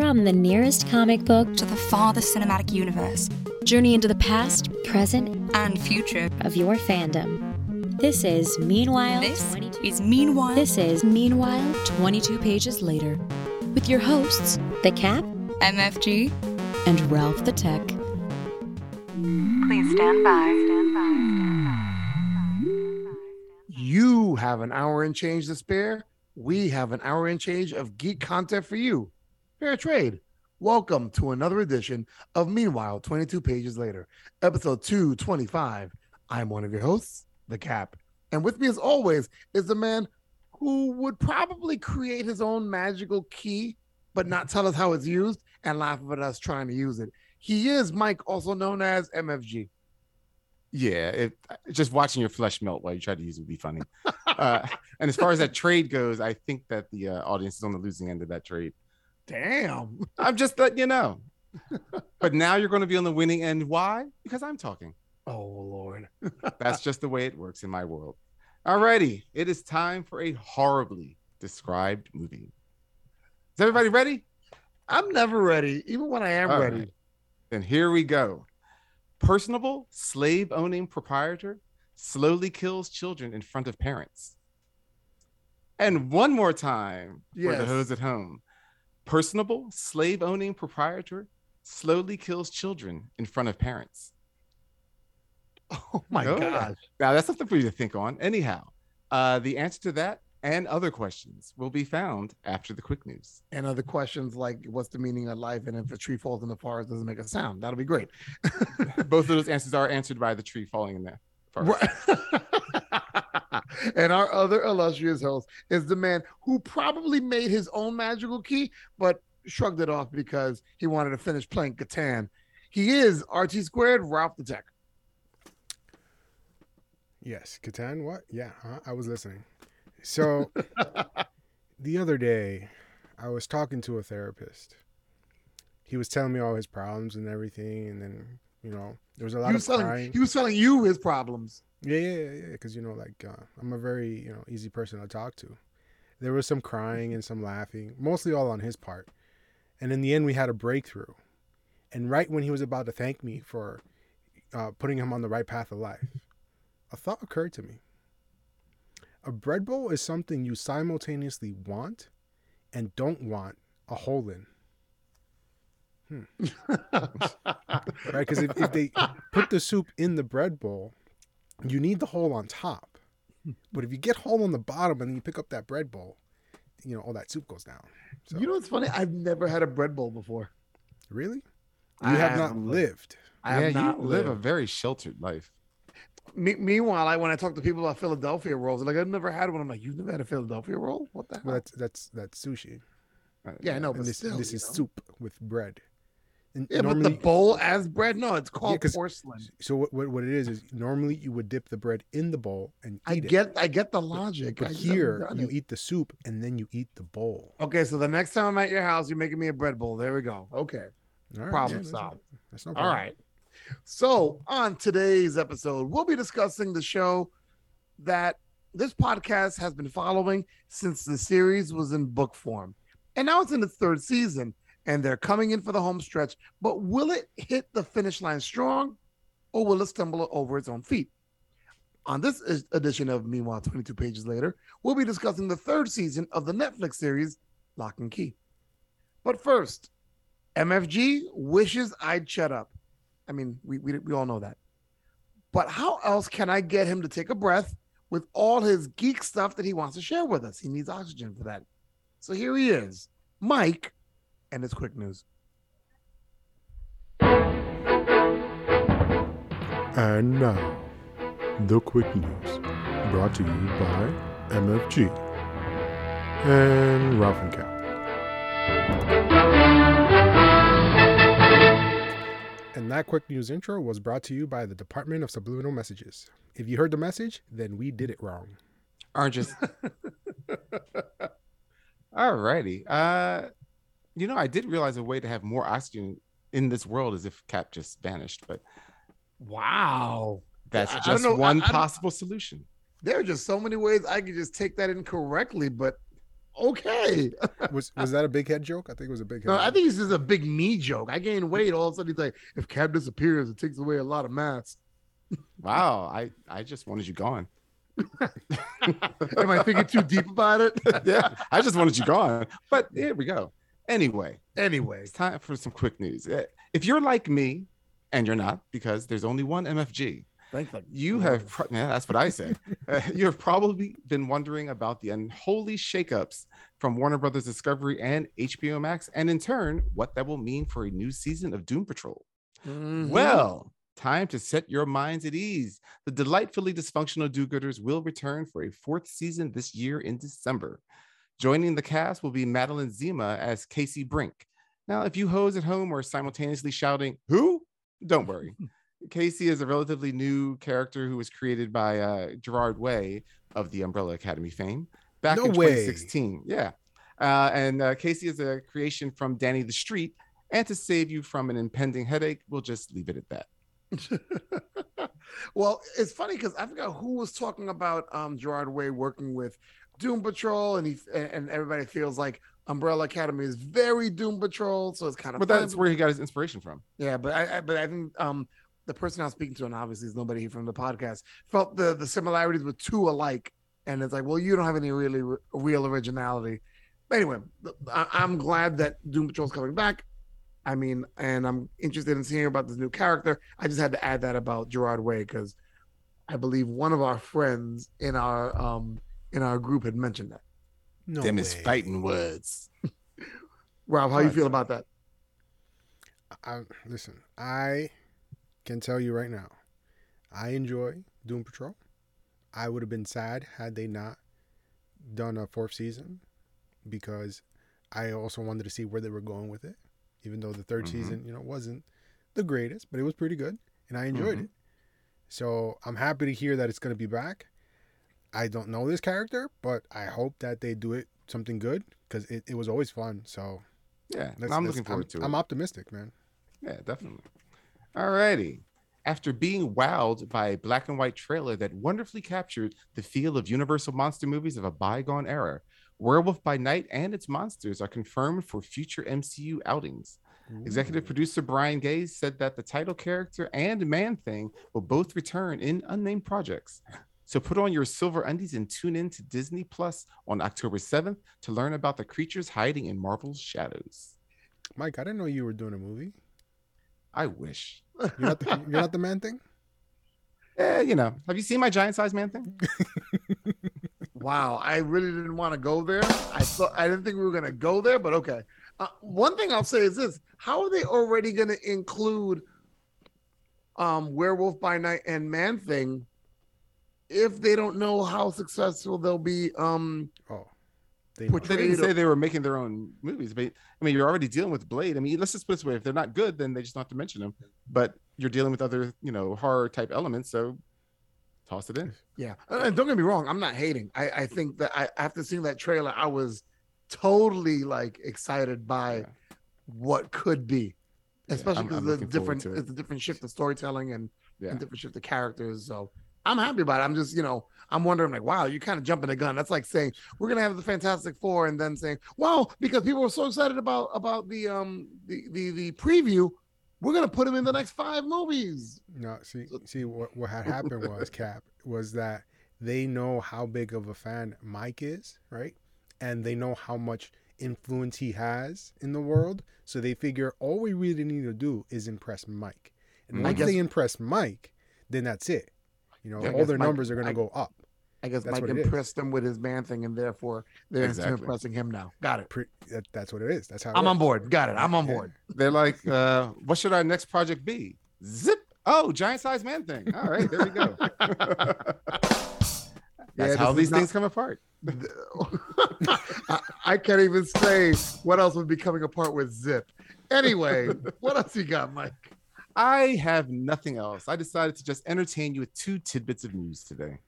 From the nearest comic book to the farthest cinematic universe, journey into the past, present, and future of your fandom. This is Meanwhile. This is Meanwhile. This is Meanwhile 22 Pages Later with your hosts, The Cap, MFG, and Ralph the Tech. Please stand by. Stand by. You have an hour and change to spare. We have an hour and change of geek content for you. Fair trade. Welcome to another edition of Meanwhile 22 Pages Later, episode 225. I'm one of your hosts, The Cap. And with me, as always, is the man who would probably create his own magical key, but not tell us how it's used and laugh at us trying to use it. He is Mike, also known as MFG. Yeah, it, just watching your flesh melt while you try to use it would be funny. uh, and as far as that trade goes, I think that the uh, audience is on the losing end of that trade. Damn. I'm just letting you know. but now you're going to be on the winning end. Why? Because I'm talking. Oh, Lord. That's just the way it works in my world. Alrighty, it is time for a horribly described movie. Is everybody ready? I'm never ready, even when I am All ready. right. Then here we go. Personable slave owning proprietor slowly kills children in front of parents. And one more time for the Yes. hoes at home. Personable slave owning proprietor slowly kills children in front of parents. Oh my Oh. gosh. Now that's something for you to think on. Anyhow, uh, the answer to that and other questions will be found after the quick news. And other questions like what's the meaning of life and if a tree falls in the forest doesn't make a sound. That'll be great. Both of those answers are answered by the tree falling in there. forest. Right. and our other illustrious host is the man who probably made his own magical key, but shrugged it off because he wanted to finish playing Catan. He is RT squared, Ralph the Tech. Yes, Catan. What? Yeah, huh? I was listening. So the other day, I was talking to a therapist. He was telling me all his problems and everything, and then you know there was a lot He of telling, crying. he was telling you his problems. Yeah, yeah, yeah. Because you know, like uh, I'm a very you know easy person to talk to. There was some crying and some laughing, mostly all on his part. And in the end, we had a breakthrough. And right when he was about to thank me for uh, putting him on the right path of life, a thought occurred to me. A bread bowl is something you simultaneously want and don't want a hole in. Right? Because if, if they put the soup in the bread bowl, you need the hole on top. But if you get hole on the bottom and then you pick up that bread bowl, you know, all that soup goes down. So, You know what's funny? I've never had a bread bowl before. really? You I have not haven't lived. I yeah, have not you live a very sheltered life. Me- meanwhile, I when I talk to people about Philadelphia rolls, they're like, I've never had one. I'm like, you've never had a Philadelphia roll? What the hell? Well, that's that's that's sushi. Uh, yeah, I know, but this still, this is know? soup with bread. And Yeah, normally, but the bowl as bread? No, it's called 'cause- porcelain. so what, what what it is is normally you would dip the bread in the bowl and eat I it. get, I get the logic. But I here you it. eat the soup and then you eat the bowl. Okay, so the next time I'm at your house, you're making me a bread bowl. There we go. Okay, All right, problem that's- solved. That's no All problem. right. So on today's episode, we'll be discussing the show that this podcast has been following since the series was in book form, and now it's in its third season, and they're coming in for the home stretch. But will it hit the finish line strong, or will it stumble over its own feet? On this edition of Meanwhile, 22 Pages Later, we'll be discussing the third season of the Netflix series Locke and Key. But first, MFG wishes I'd shut up. I mean, we, we, we all know that. But how else can I get him to take a breath with all his geek stuff that he wants to share with us? He needs oxygen for that. So here he is, Mike, and it's quick news. And now, the quick news brought to you by MFG and Ralph and Cap. And that quick news intro was brought to you by the Department of Subliminal Messages. If you heard the message, then we did it wrong. Aren't just all righty. Uh you know, I did realize a way to have more oxygen in this world is if Cap just vanished, but Wow. that's I- I just know, one I don't- possible solution. There are just so many ways I could just take that incorrectly, but okay. Was was that a big head joke? I think it was a big head. No, I joke. think it's just a big knee joke. I gained weight. All of a sudden, he's like, if Cap disappears, it takes away a lot of mass. Wow, I I just wanted you gone. Am I thinking too deep about it? yeah, I just wanted you gone. But here we go. Anyway, anyway, it's time for some quick news. Eh, If you're like me, and you're not, because there's only one MFG, thank you. you have pro- yeah, that's what I say. Uh, you have probably been wondering about the unholy shakeups from Warner Brothers Discovery and HBO Max, and in turn, what that will mean for a new season of Doom Patrol. Mhm. Well, time to set your minds at ease. The delightfully dysfunctional do gooders will return for a fourth season this year in December. Joining the cast will be Madeline Zima as Casey Brink. Now, if you hoes at home are simultaneously shouting, Who? Don't worry. Casey is a relatively new character who was created by uh, Gerard Way of the Umbrella Academy fame back No in way. 2016. Yeah. Uh, and uh, Casey is a creation from Danny the Street. And to save you from an impending headache, we'll just leave it at that. well, it's funny because I forgot who was talking about um Gerard Way working with Doom Patrol, and he and everybody feels like Umbrella Academy is very Doom Patrol, so it's kind of But that's where he got his inspiration from. yeah. But I, I but I think um the person I'm speaking to, and obviously is nobody here from the podcast, felt the the similarities were too alike, and it's like, well, you don't have any really re- real originality. But anyway, I, I'm glad that Doom Patrol's coming back. I mean, and I'm interested in seeing about this new character. I just had to add that about Gerard Way because I believe one of our friends in our um in our group had mentioned that. no Them is fighting words. Rob, how you feel about that? I, listen, I can tell you right now, I enjoy Doom Patrol. I would have been sad had they not done a fourth season because I also wanted to see where they were going with it. Even though the 3rd Mhm. season, you know, wasn't the greatest, but it was pretty good and I enjoyed Mhm. it. So I'm happy to hear that it's going to be back. I don't know this character, but I hope that they do it something good because it, it was always fun. So Yeah, I'm looking forward I'm, to it. I'm optimistic, man. Yeah, definitely. All righty. After being wowed by a black and white trailer that wonderfully captured the feel of Universal monster movies of a bygone era, Werewolf by Night and its monsters are confirmed for future MCU outings. Executive producer Brian Gaze said that the title character and Man Thing will both return in unnamed projects. So put on your silver undies and tune in to Disney Plus on October 7th to learn about the creatures hiding in Marvel's shadows. Mike, I didn't know you were doing a movie. I wish. You're not the, you're not the man thing. Eh, you know, have you seen my giant sized man thing? Wow, I really didn't want to go there. I thought I didn't think we were gonna go there, but okay. Uh, one thing I'll say is this: How are they already gonna include um Werewolf by Night and Man Thing if they don't know how successful they'll be? Um, Oh, they They didn't say they were making their own movies, but I mean, you're already dealing with Blade. I mean, let's just put it this way: if they're not good, then they just don't have to mention them. But you're dealing with other, you know, horror type elements, so toss it in. yeah, and and don't get me wrong, I'm not hating. I I think that I after seeing that trailer, I was totally like excited by Yeah. what could be, especially because I'm the different to it. it's a different shift of storytelling and Yeah. and different shift of characters. So I'm happy about it. I'm just, you know, I'm wondering like, wow, you're kind of jumping the gun. That's like saying we're gonna have the Fantastic Four, and then saying, well, because people were so excited about about the um the the the preview, we're gonna put him in the next five movies. No, see, see what what had happened was Cap was that they know how big of a fan Mike is, right? And they know how much influence he has in the world. So they figure all we really need to do is impress Mike. And Mm. Once guess- they impress Mike, then that's it. You know, I all their Mike- numbers are going to go up. I guess That's Mike what it is. impressed them with his man thing, and therefore they're Exactly. impressing him now. Got it. Pre- that, that's what it is. That's how. I'm on board. Got it. I'm on board. They're like, uh, what should our next project be? Zip. Oh, giant sized man thing. All right, there we go. That's Yeah, how these not- things come apart. I, I can't even say what else would be coming apart with Zip. Anyway, what else you got, Mike? I have nothing else. I decided to just entertain you with two tidbits of news today.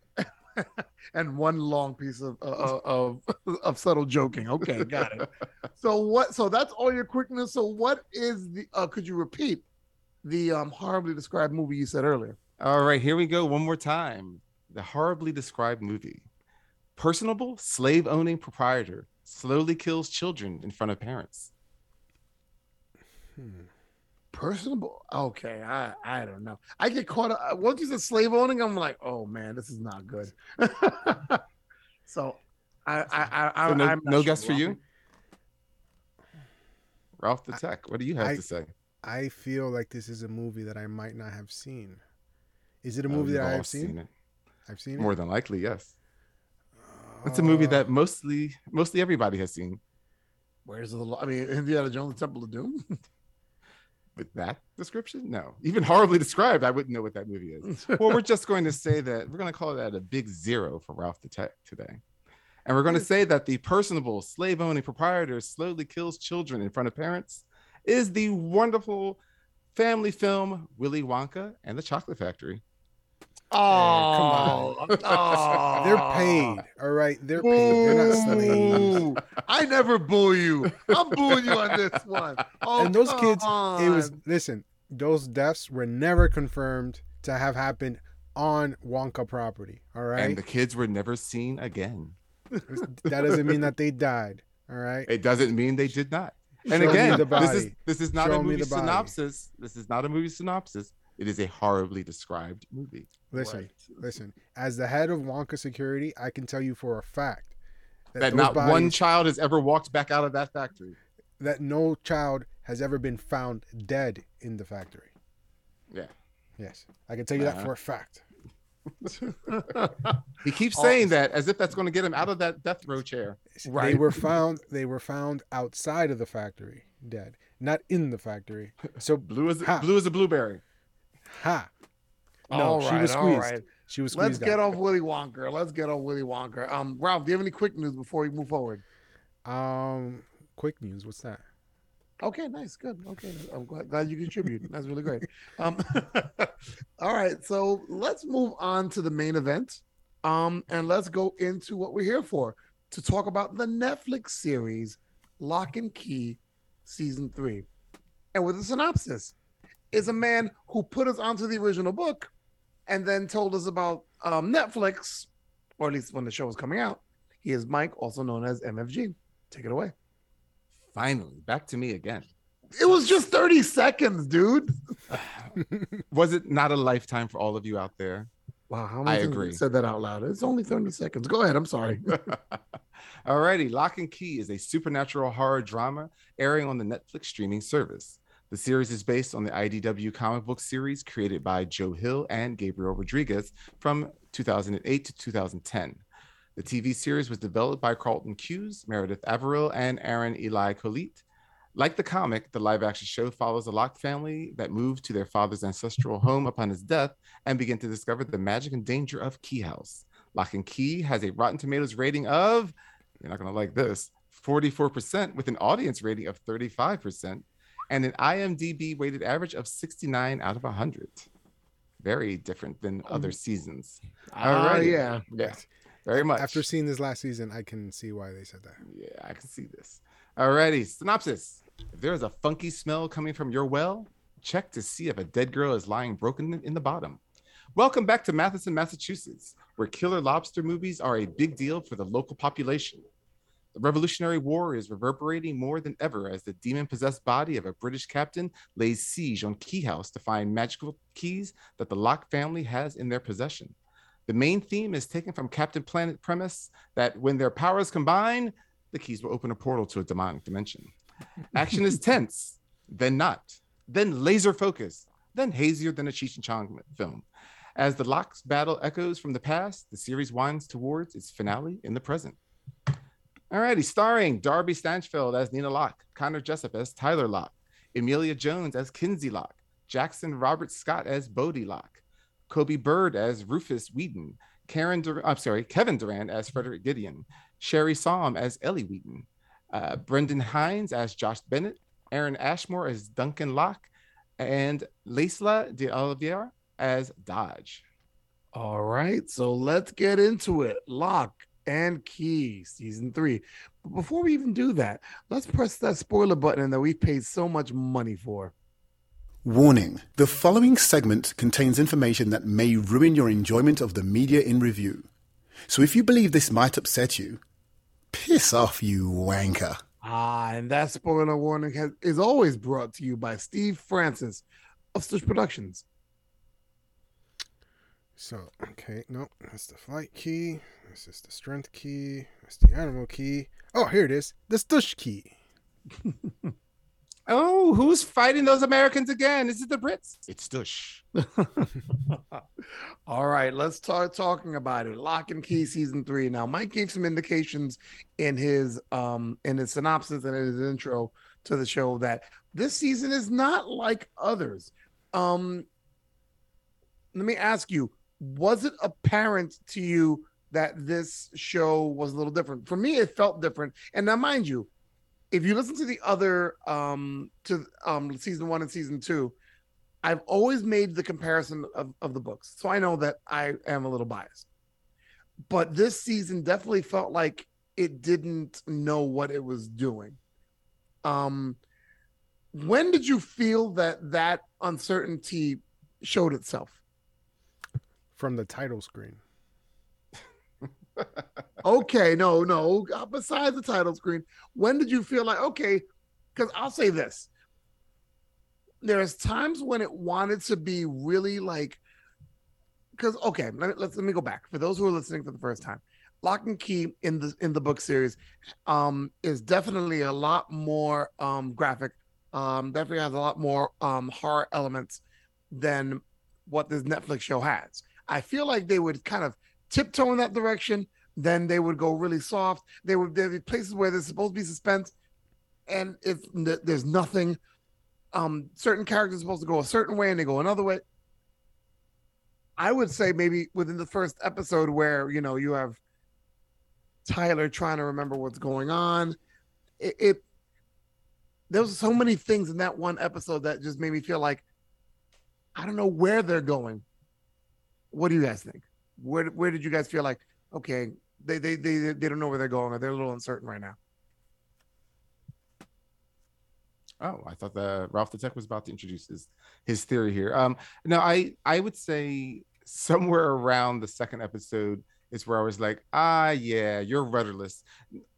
and one long piece of uh, of of subtle joking. Okay, got it. So what? So that's all your quickness. So what is the? Uh, could you repeat the um horribly described movie you said earlier? All right, here we go one more time. The horribly described movie. Personable slave owning proprietor, slowly kills children in front of parents. Personable. Okay, I I don't know. I get caught up once you said slave owning. I'm like, oh man, this is not good. so, I I I, So no, no sure. guess for you, Ralph the Tech. What do you have I- to say? I feel like this is a movie that I might not have seen. Is it a Oh, movie you've that I have seen? it. I've seen it More it. than likely, yes. It's a movie Uh, that mostly mostly everybody has seen. Where's the? I mean, Indiana Jones: The Temple of Doom. With that description, no. Even horribly described, I wouldn't know what that movie is. well, we're just going to say that we're going to call that a big zero for Ralph the Tech today. And we're going to hmm. say that the personable slave owning proprietor slowly kills children in front of parents is the wonderful family film Willy Wonka and the Chocolate Factory. Oh, come on. oh, They're paid. All right, they're paid. They're not slaves. I never boo you. I'm booing you on this one. Oh, and those come kids, it was listen. Those deaths were never confirmed to have happened on Wonka property. All right, And the kids were never seen again. that doesn't mean that they died. All right, It doesn't mean they did not. And Show again, the this is this is not Show a movie synopsis. This is not a movie synopsis. It is a horribly described movie. listen, Right. listen. As the head of Wonka Security, I can tell you for a fact That those not one child has ever walked back out of that factory. that no child has ever been found dead in the factory. Yeah. Yes, I can tell you that Uh-huh. for a fact. He keeps Oh. saying that as if that's going to get him out of that death row chair. They were found. They were found outside of the factory, dead, not in the factory. So Blue as Ha. blue as a blueberry. Ha. No, All she right, was squeezed. right. She was Let's squeezed get out. off Willy Wonka. Let's get off Willy Wonka. Um, Ralph, do you have any quick news before we move forward? Um, quick news. What's that? Okay, nice, good. Okay, I'm glad, glad you contribute. That's really great. Um, all right, so let's move on to the main event. Um, and let's go into what we're here for to talk about the Netflix series Locke and Key season three. And with a synopsis, is a man who put us onto the original book and then told us about um, Netflix, or at least when the show was coming out. He is Mike, also known as MFG. Take it away. Finally, back to me again. It was just 30 seconds, dude. Was it not a lifetime for all of you out there? Wow, how I many times agree. you said that out loud? It's only 30 seconds. Go ahead. I'm sorry. Alrighty, Locke and Key is a supernatural horror drama airing on the Netflix streaming service. The series is based on the IDW comic book series created by Joe Hill and Gabriel Rodriguez from 2008 to 2010. The TV series was developed by Carlton Cuse, Meredith Averill, and Aron Eli Coleite. Like the comic, the live action show follows a Locke family that moved to their father's ancestral home upon his death and begin to discover the magic and danger of Key House. Locke and Key has a Rotten Tomatoes rating of you're not going to like this 44% with an audience rating of 35% and an IMDb weighted average of 69 out of 100. Very different than other seasons. Ah, Alrighty. yeah. Yeah, very much. After seeing this last season, I can see why they said that. Yeah, I can see this. Alrighty, synopsis. If there is a funky smell coming from your well, check to see if a dead girl is lying broken in the bottom. Welcome back to Matheson, Massachusetts, where killer lobster movies are a big deal for the local population. The Revolutionary War is reverberating more than ever as the demon possessed body of a British captain lays siege on Key House to find magical keys that the Locke family has in their possession. The main theme is taken from Captain Planet premise that when their powers combine, the keys will open a portal to a demonic dimension. Action is tense, then not, then laser focused, then hazier than a Cheech and Chong film. As the Locke's battle echoes from the past, the series winds towards its finale in the present. Alrighty, starring Darby Stanchfield as Nina Locke, Connor Jessup as Tyler Locke, Emilia Jones as Kinsey Locke, Jackson Robert Scott as Bodie Locke, Coby Bird as Rufus Whedon, Karen, Dur- I'm sorry, Kevin Durand as Frederick Gideon, Sherri Saum as Ellie Whedon, uh, Brendan Hines as Josh Bennett, Aaron Ashmore as Duncan Locke, and Laysla de Oliveira as Dodge. All right. So let's get into it. Locke and Key, season three. But before we even do that, let's press that spoiler button that we paid so much money for. Warning The following segment contains information that may ruin your enjoyment of the media in review. So if you believe this might upset you, Piss off, you wanker. Ah, and that spoiler warning has, is always brought to you by Steve Francis of Stush Productions. So, okay, nope, that's the flight key. This is the strength key. That's the animal key. Oh, here it is. The stush key. Oh, who's fighting those Americans again? Is it the Brits? It's stush. All right, let's start talking about it. Locke and Key season three. Now, Mike gave some indications in his um in his synopsis and in his intro to the show that this season is not like others. Um, let me ask you: Was it apparent to you that this show was a little different? For me, it felt different. And now, mind you, if you listen to the other um to um season one and season two, I've always made the comparison of, of the books. So I know that I am a little biased. But this season definitely felt like it didn't know what it was doing. Um when did you feel that that uncertainty showed itself? From the title screen. okay, no, no. uh, Besides the title screen, when did you feel like okay? Because I'll say this: there's times when it wanted to be really like, because okay, let me, let me go back for those who are listening for the first time. Locke and Key in the in the book series um, is definitely a lot more um, graphic. Um, definitely has a lot more um, horror elements than what this Netflix show has. I feel like they would kind of tiptoe in that direction. Then they would go really soft. They would there be places where there's supposed to be suspense, and if there's nothing, um, certain characters supposed to go a certain way and they go another way. I would say maybe within the first episode where you know you have Tyler trying to remember what's going on, it, it there was so many things in that one episode that just made me feel like I don't know where they're going. What do you guys think? Where where did you guys feel like okay they they they they don't know where they're going or they're a little uncertain right now? Oh, I thought that Ralph the Tech was about to introduce his his theory here. Um, no, I I would say somewhere around the second episode is where I was like, ah, yeah, you're rudderless.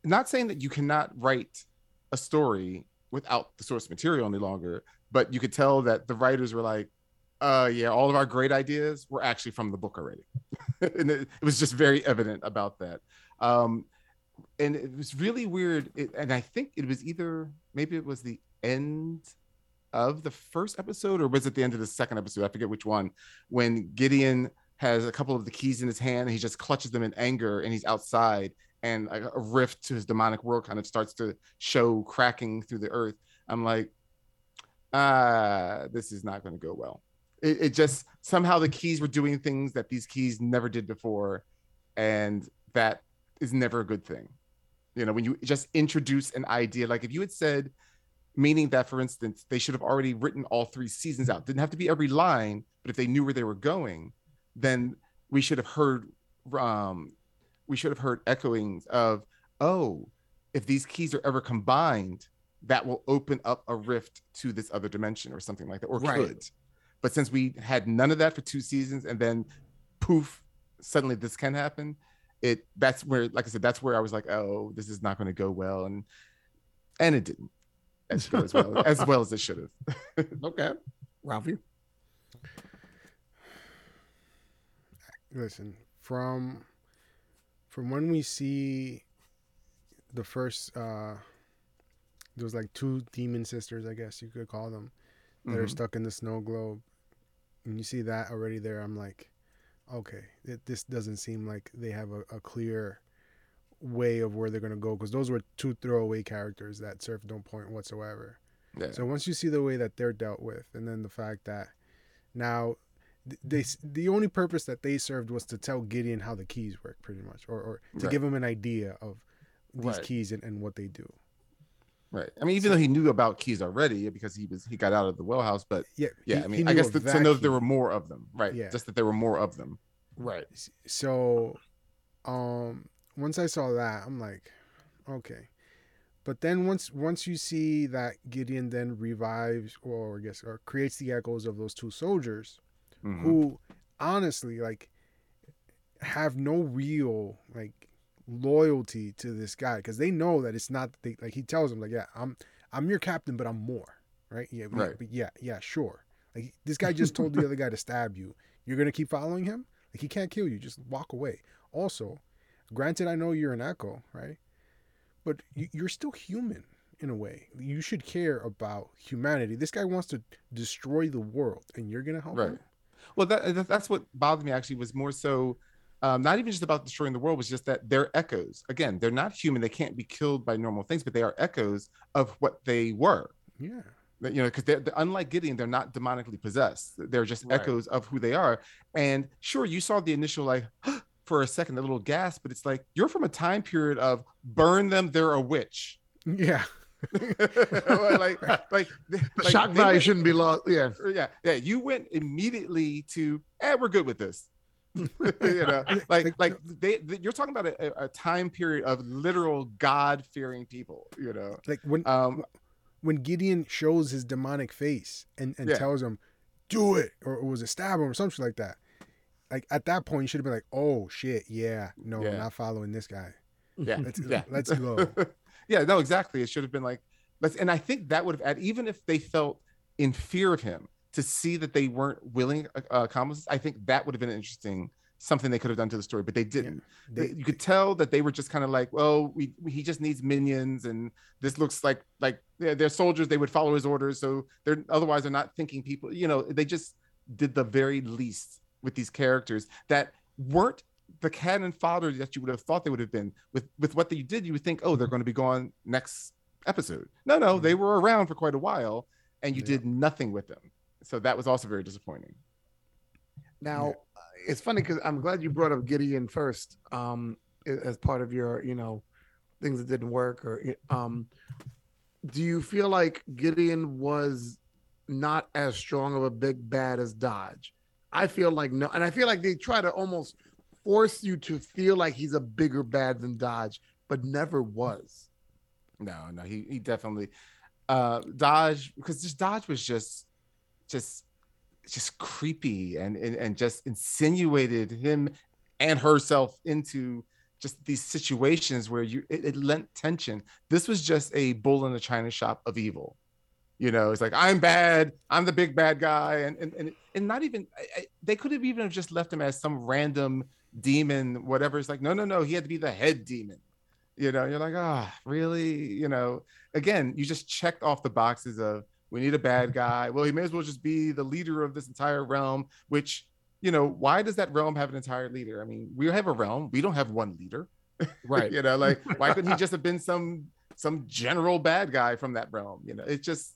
Not saying that you cannot write a story without the source material any longer, but you could tell that the writers were like, uh, yeah, all of our great ideas were actually from the book already, and it, it was just very evident about that. Um, and it was really weird. It, and I think it was either maybe it was the end of the first episode or was it the end of the second episode? I forget which one. When Gideon has a couple of the keys in his hand and he just clutches them in anger and he's outside and a rift to his demonic world kind of starts to show cracking through the earth. I'm like, ah, this is not going to go well. It, it just somehow the keys were doing things that these keys never did before, and that is never a good thing. You know, when you just introduce an idea, like if you had said, meaning that, for instance, they should have already written all three seasons out. Didn't have to be every line, but if they knew where they were going, then we should have heard, um, we should have heard echoings of, oh, if these keys are ever combined, that will open up a rift to this other dimension or something like that, or Right. could. But since we had none of that for two seasons, and then poof, suddenly this can happen. It that's where, like I said, that's where I was like, oh, this is not going to go well, and and it didn't as go as well as well as it should have. Okay, Ralphie. Listen, from from when we see the first uh there was like two demon sisters, I guess you could call them, that are Mhm. stuck in the snow globe. And you see that already there, I'm like, okay, it, this doesn't seem like they have a, a clear way of where they're gonna go because those were two throwaway characters that serve no point whatsoever. Yeah. So once you see the way that they're dealt with, and then the fact that now they the only purpose that they served was to tell Gideon how the keys work, pretty much, or, or to Right. give him an idea of these Right. keys and, and what they do. Right. I mean, even though he knew about keys already because he was he got out of the well house, but Yeah, yeah, he- I mean, I guess that, to know that there were more of them, right? Yeah. Just that there were more of them. Right. So, um, once I saw that, I'm like, okay. But then once once you see that Gideon then revives, or I guess, or creates the echoes of those two soldiers, Mhm. who honestly like have no real like loyalty to this guy because they know that it's not they, like he tells them like yeah I'm I'm your captain but I'm more right? Yeah Right. but yeah yeah sure. Like this guy just told the other guy to stab you. You're gonna keep following him? Like he can't kill you. Just walk away. Also granted I know you're an echo right? But you, you're still human in a way. You should care about humanity. This guy wants to destroy the world and you're gonna help Right. him? Well, that, that- that's what bothered me actually was more so um, not even just about destroying the world, was just that they're echoes. Again, they're not human. They can't be killed by normal things, but they are echoes of what they were. yeah You know, because they're, they're unlike Gideon, they're not demonically possessed. They're just Right. echoes of who they are. And sure, you saw the initial like for a second, the little gasp, but it's like you're from a time period of burn them, they're a witch. yeah like, like, The like, shock value shouldn't be lost. Yeah. yeah yeah you went immediately to eh, we're good with this you know like like they, they- you're talking about a, a time period of literal god-fearing people you know like when um when Gideon shows his demonic face and, and Yeah. tells him, do it, or, or was it stab him or something like that. Like at that point, you should have been like, oh shit, yeah, no, Yeah. I'm not following this guy. yeah Let's yeah let's go. yeah no exactly it should have been like let's and i think that would have added even if they felt in fear of him to see that they weren't willing uh, accomplices i think that would have been interesting something they could have done to the story but they didn't They, you could tell that they were just kind of like, well, we, we- he just needs minions, and this looks like like they're, they're soldiers. They would follow his orders, so they're otherwise they're not thinking people. You know, they just did the very least with these characters that weren't the canon fodder that you would have thought they would have been. With with what they did, you would think, oh, they're going to be gone next episode. No, no, they were around for quite a while, and you Yeah. did nothing with them. So that was also very disappointing. Now, uh, it's funny because I'm glad you brought up Gideon first, um, as part of your, you know, things that didn't work. Or, um, do you feel like Gideon was not as strong of a big bad as Dodge? I feel like no, and I feel like they try to almost force you to feel like he's a bigger bad than Dodge, but never was. No, no, he he definitely uh Dodge because just Dodge was just just just creepy and and, and just insinuated him and herself into just these situations where you it, it lent tension. This was just a bull in a china shop of evil. You know, it's like I'm bad, I'm the big bad guy, and and and, and not even I, they could have even have just left him as some random demon, whatever. It's like no, no, no, he had to be the head demon you know you're like ah really you know again you just checked off the boxes of we need a bad guy. Well he may as well just be the leader of this entire realm which you know why does that realm have an entire leader? I mean we have a realm. We don't have one leader. Right. you know like why couldn't he just have been some some general bad guy from that realm? You know it's just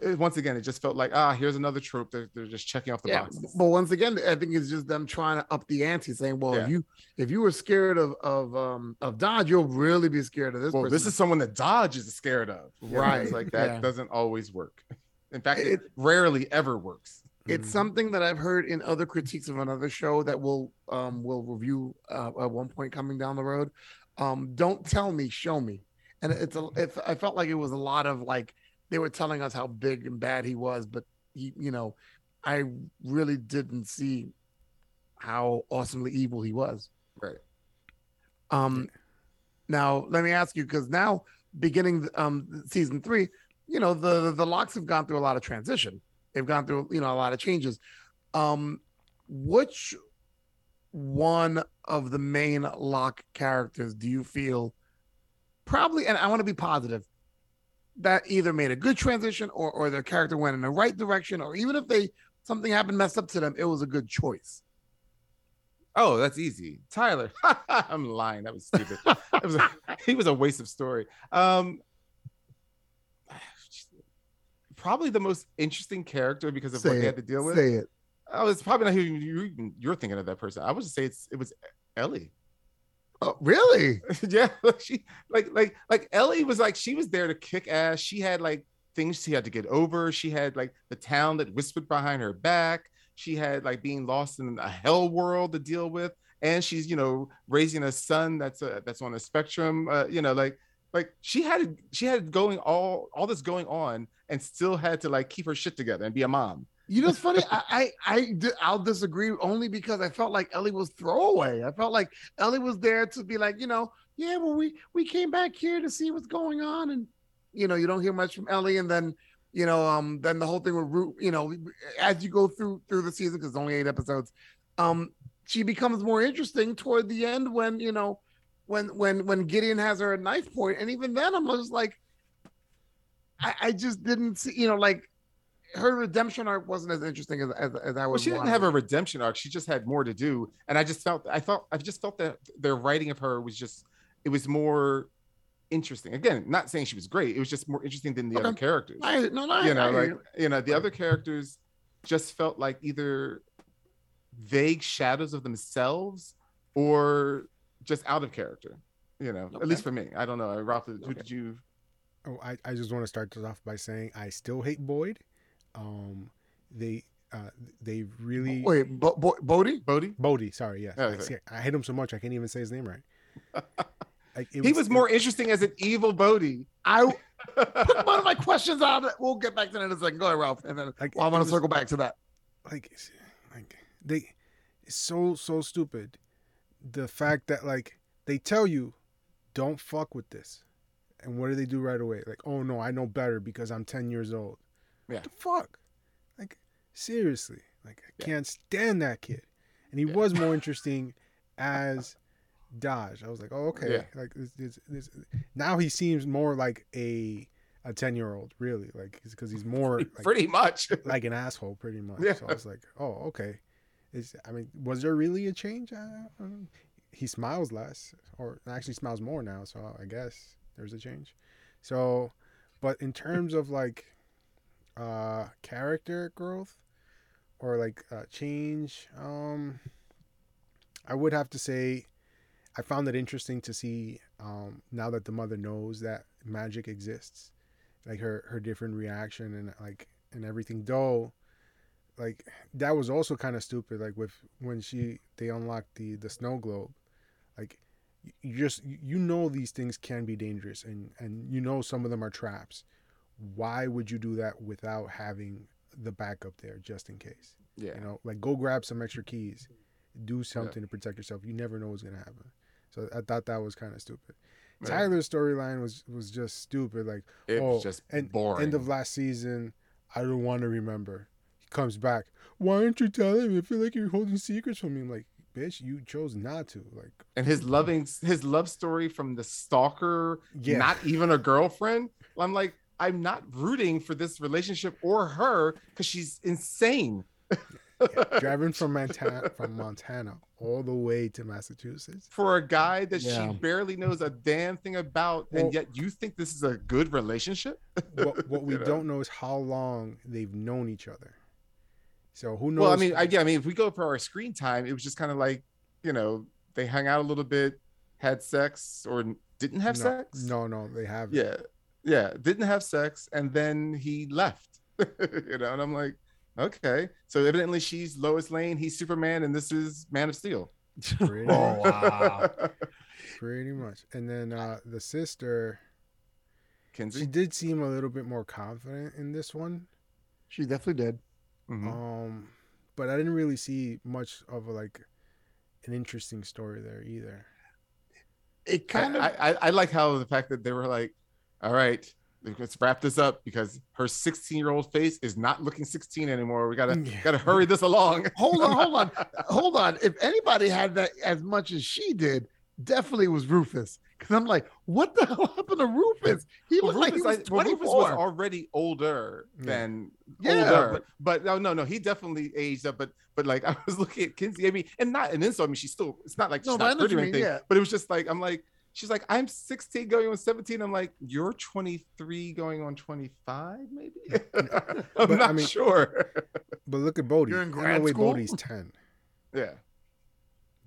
it, once again it just felt like ah here's another trope they're, they're just checking off the yeah, boxes but once again, I think it's just them trying to up the ante, saying, "Well, Yeah. if you if you were scared of of um of Dodge, you'll really be scared of this." well person. this is someone that dodge is scared of You Right, it's like that yeah. doesn't always work in fact it, It- rarely ever works it's something that I've heard in other critiques of another show that we'll um will review uh, at one point coming down the road. Um, don't tell me, show me. And it's a it, I felt like it was a lot of like they were telling us how big and bad he was, but he, you know, I really didn't see how awesomely evil he was. right Um, now let me ask you because now beginning um season three, you know the the Lockes have gone through a lot of transition. They've gone through you know a lot of changes. Um, which one of the main Locke characters do you feel probably? And I want to be positive that either made a good transition or or their character went in the right direction, or even if they something happened messed up to them, it was a good choice. Oh, that's easy. Tyler. I'm lying. That was stupid. Was a, he was a waste of story. Um probably the most interesting character because of what Say they had to deal with. Say it. Oh, it's probably not who you, you're thinking of that person. I would just say it's it was Ellie. Oh, really? yeah, like she like like like Ellie was like she was there to kick ass. She had like things she had to get over. She had like the town that whispered behind her back. She had like being lost in a hell world to deal with, and she's you know raising a son that's a that's on a spectrum. Uh, you know, like like she had she had going all all this going on, and still had to like keep her shit together and be a mom. You know, it's funny. I, I, I I'll disagree only because I felt like Ellie was throwaway. I felt like Ellie was there to be like, you know, yeah, well, we we came back here to see what's going on, and you know, you don't hear much from Ellie, and then, you know, um, then the whole thing with Root, you know, as you go through through the season because it's only eight episodes, um, she becomes more interesting toward the end when you know, when when when Gideon has her at knife point, and even then, I'm just like, I, I just didn't see, you know, like her redemption arc wasn't as interesting as as, as I Well, was. she didn't have a redemption arc. She just had more to do, and I just felt I felt I just felt that their writing of her was just it was more interesting. Again, not saying she was great. It was just more interesting than the other characters. I, no, no, you I- know, I- like you know, the other characters just felt like either vague shadows of themselves or just out of character. You know, at least for me. I don't know. Ralph, who did you? Oh, I, I just want to start this off by saying I still hate Boyd. Um, they uh they really Wait, Bo- Bo- Bodie? Bodie? Bodie. Sorry, yes. Oh, I, okay. see- I hate him so much I can't even say his name right. Like, it He was it- more interesting as an evil Bodie. I put one of my questions on We'll get back to that in a second. Go ahead, Ralph, and then Like, well, I want to circle back to that. like like they it's so so stupid the fact that like they tell you don't fuck with this and what do they do right away like oh no i know better because i'm 10 years old Yeah. what the fuck like seriously like i Yeah. can't stand that kid and he Yeah. was more interesting as dodge i was like oh okay Yeah. like this, this, this, now he seems more like a a 10 year old really like because he's more like, Pretty much. like an asshole pretty much. Yeah. So I was like, oh, okay. Is I mean, was there really a change? I, I don't know. he smiles less, or actually smiles more now. So I guess there's a change. So, but in terms of like uh character growth or like uh, change, um, I would have to say I found it interesting to see um, now that the mother knows that magic exists, like her her different reaction and like and everything. Though, like that was also kind of stupid. Like with when she they unlocked the the snow globe, like you just you know these things can be dangerous and and you know some of them are traps. Why would you do that without having the backup there just in case? Yeah. You know, like go grab some extra keys, do something to protect yourself. You never know what's gonna happen. So I thought that was kind of stupid. Yeah. Tyler's storyline was was just stupid. Like It oh, just and, boring. End of last season, I don't want to remember. He comes back. Why aren't you telling me? I feel like you're holding secrets from me. I'm like, bitch, you chose not to. Like, and his loving his love story from the stalker, Yeah. not even a girlfriend. I'm like, I'm not rooting for this relationship or her because she's insane. driving from Montana from Montana all the way to Massachusetts. For a guy that Yeah. she barely knows a damn thing about, Well- and yet you think this is a good relationship? What what we You know? don't know is how long they've known each other. So who knows? Well, I mean, I, yeah, I mean, if we go for our screen time, it was just kind of like, you know, they hung out a little bit, had sex, or didn't have no, sex. No, no, they have. Yeah, yeah, didn't have sex, and then he left. you know, and I'm like, okay, so evidently she's Lois Lane, he's Superman, and this is Man of Steel. Pretty, Oh, much, wow. pretty much. And then uh the sister, she did seem a little bit more confident in this one. She definitely did. Mhm. Um, but I didn't really see much of a, like an interesting story there either. It kind of. I, I, I like how the fact that they were like, all right, let's wrap this up because her 16 year old face is not looking 16 anymore. We gotta Yeah. gotta hurry this along. hold on, hold on, hold on. If anybody had that as much as she did, definitely was Rufus. Because I'm like, what the hell happened to Rufus? He Well, looked like he was I- well, 24. Rufus was already older than Yeah, older, but- but, no, oh, no, no, he definitely aged up. But but like I was looking at Kinsey, I mean, and not an insult. I mean, she's still. It's not like she's No, I not pretty or anything. yeah. But it was just like I'm like. She's like, I'm 16 going on 17. I'm like, you're 23 going on 25, maybe? I'm But, I not mean- sure. But look at Bodie. You're in Ain't no grad way school? Bodie's ten. yeah.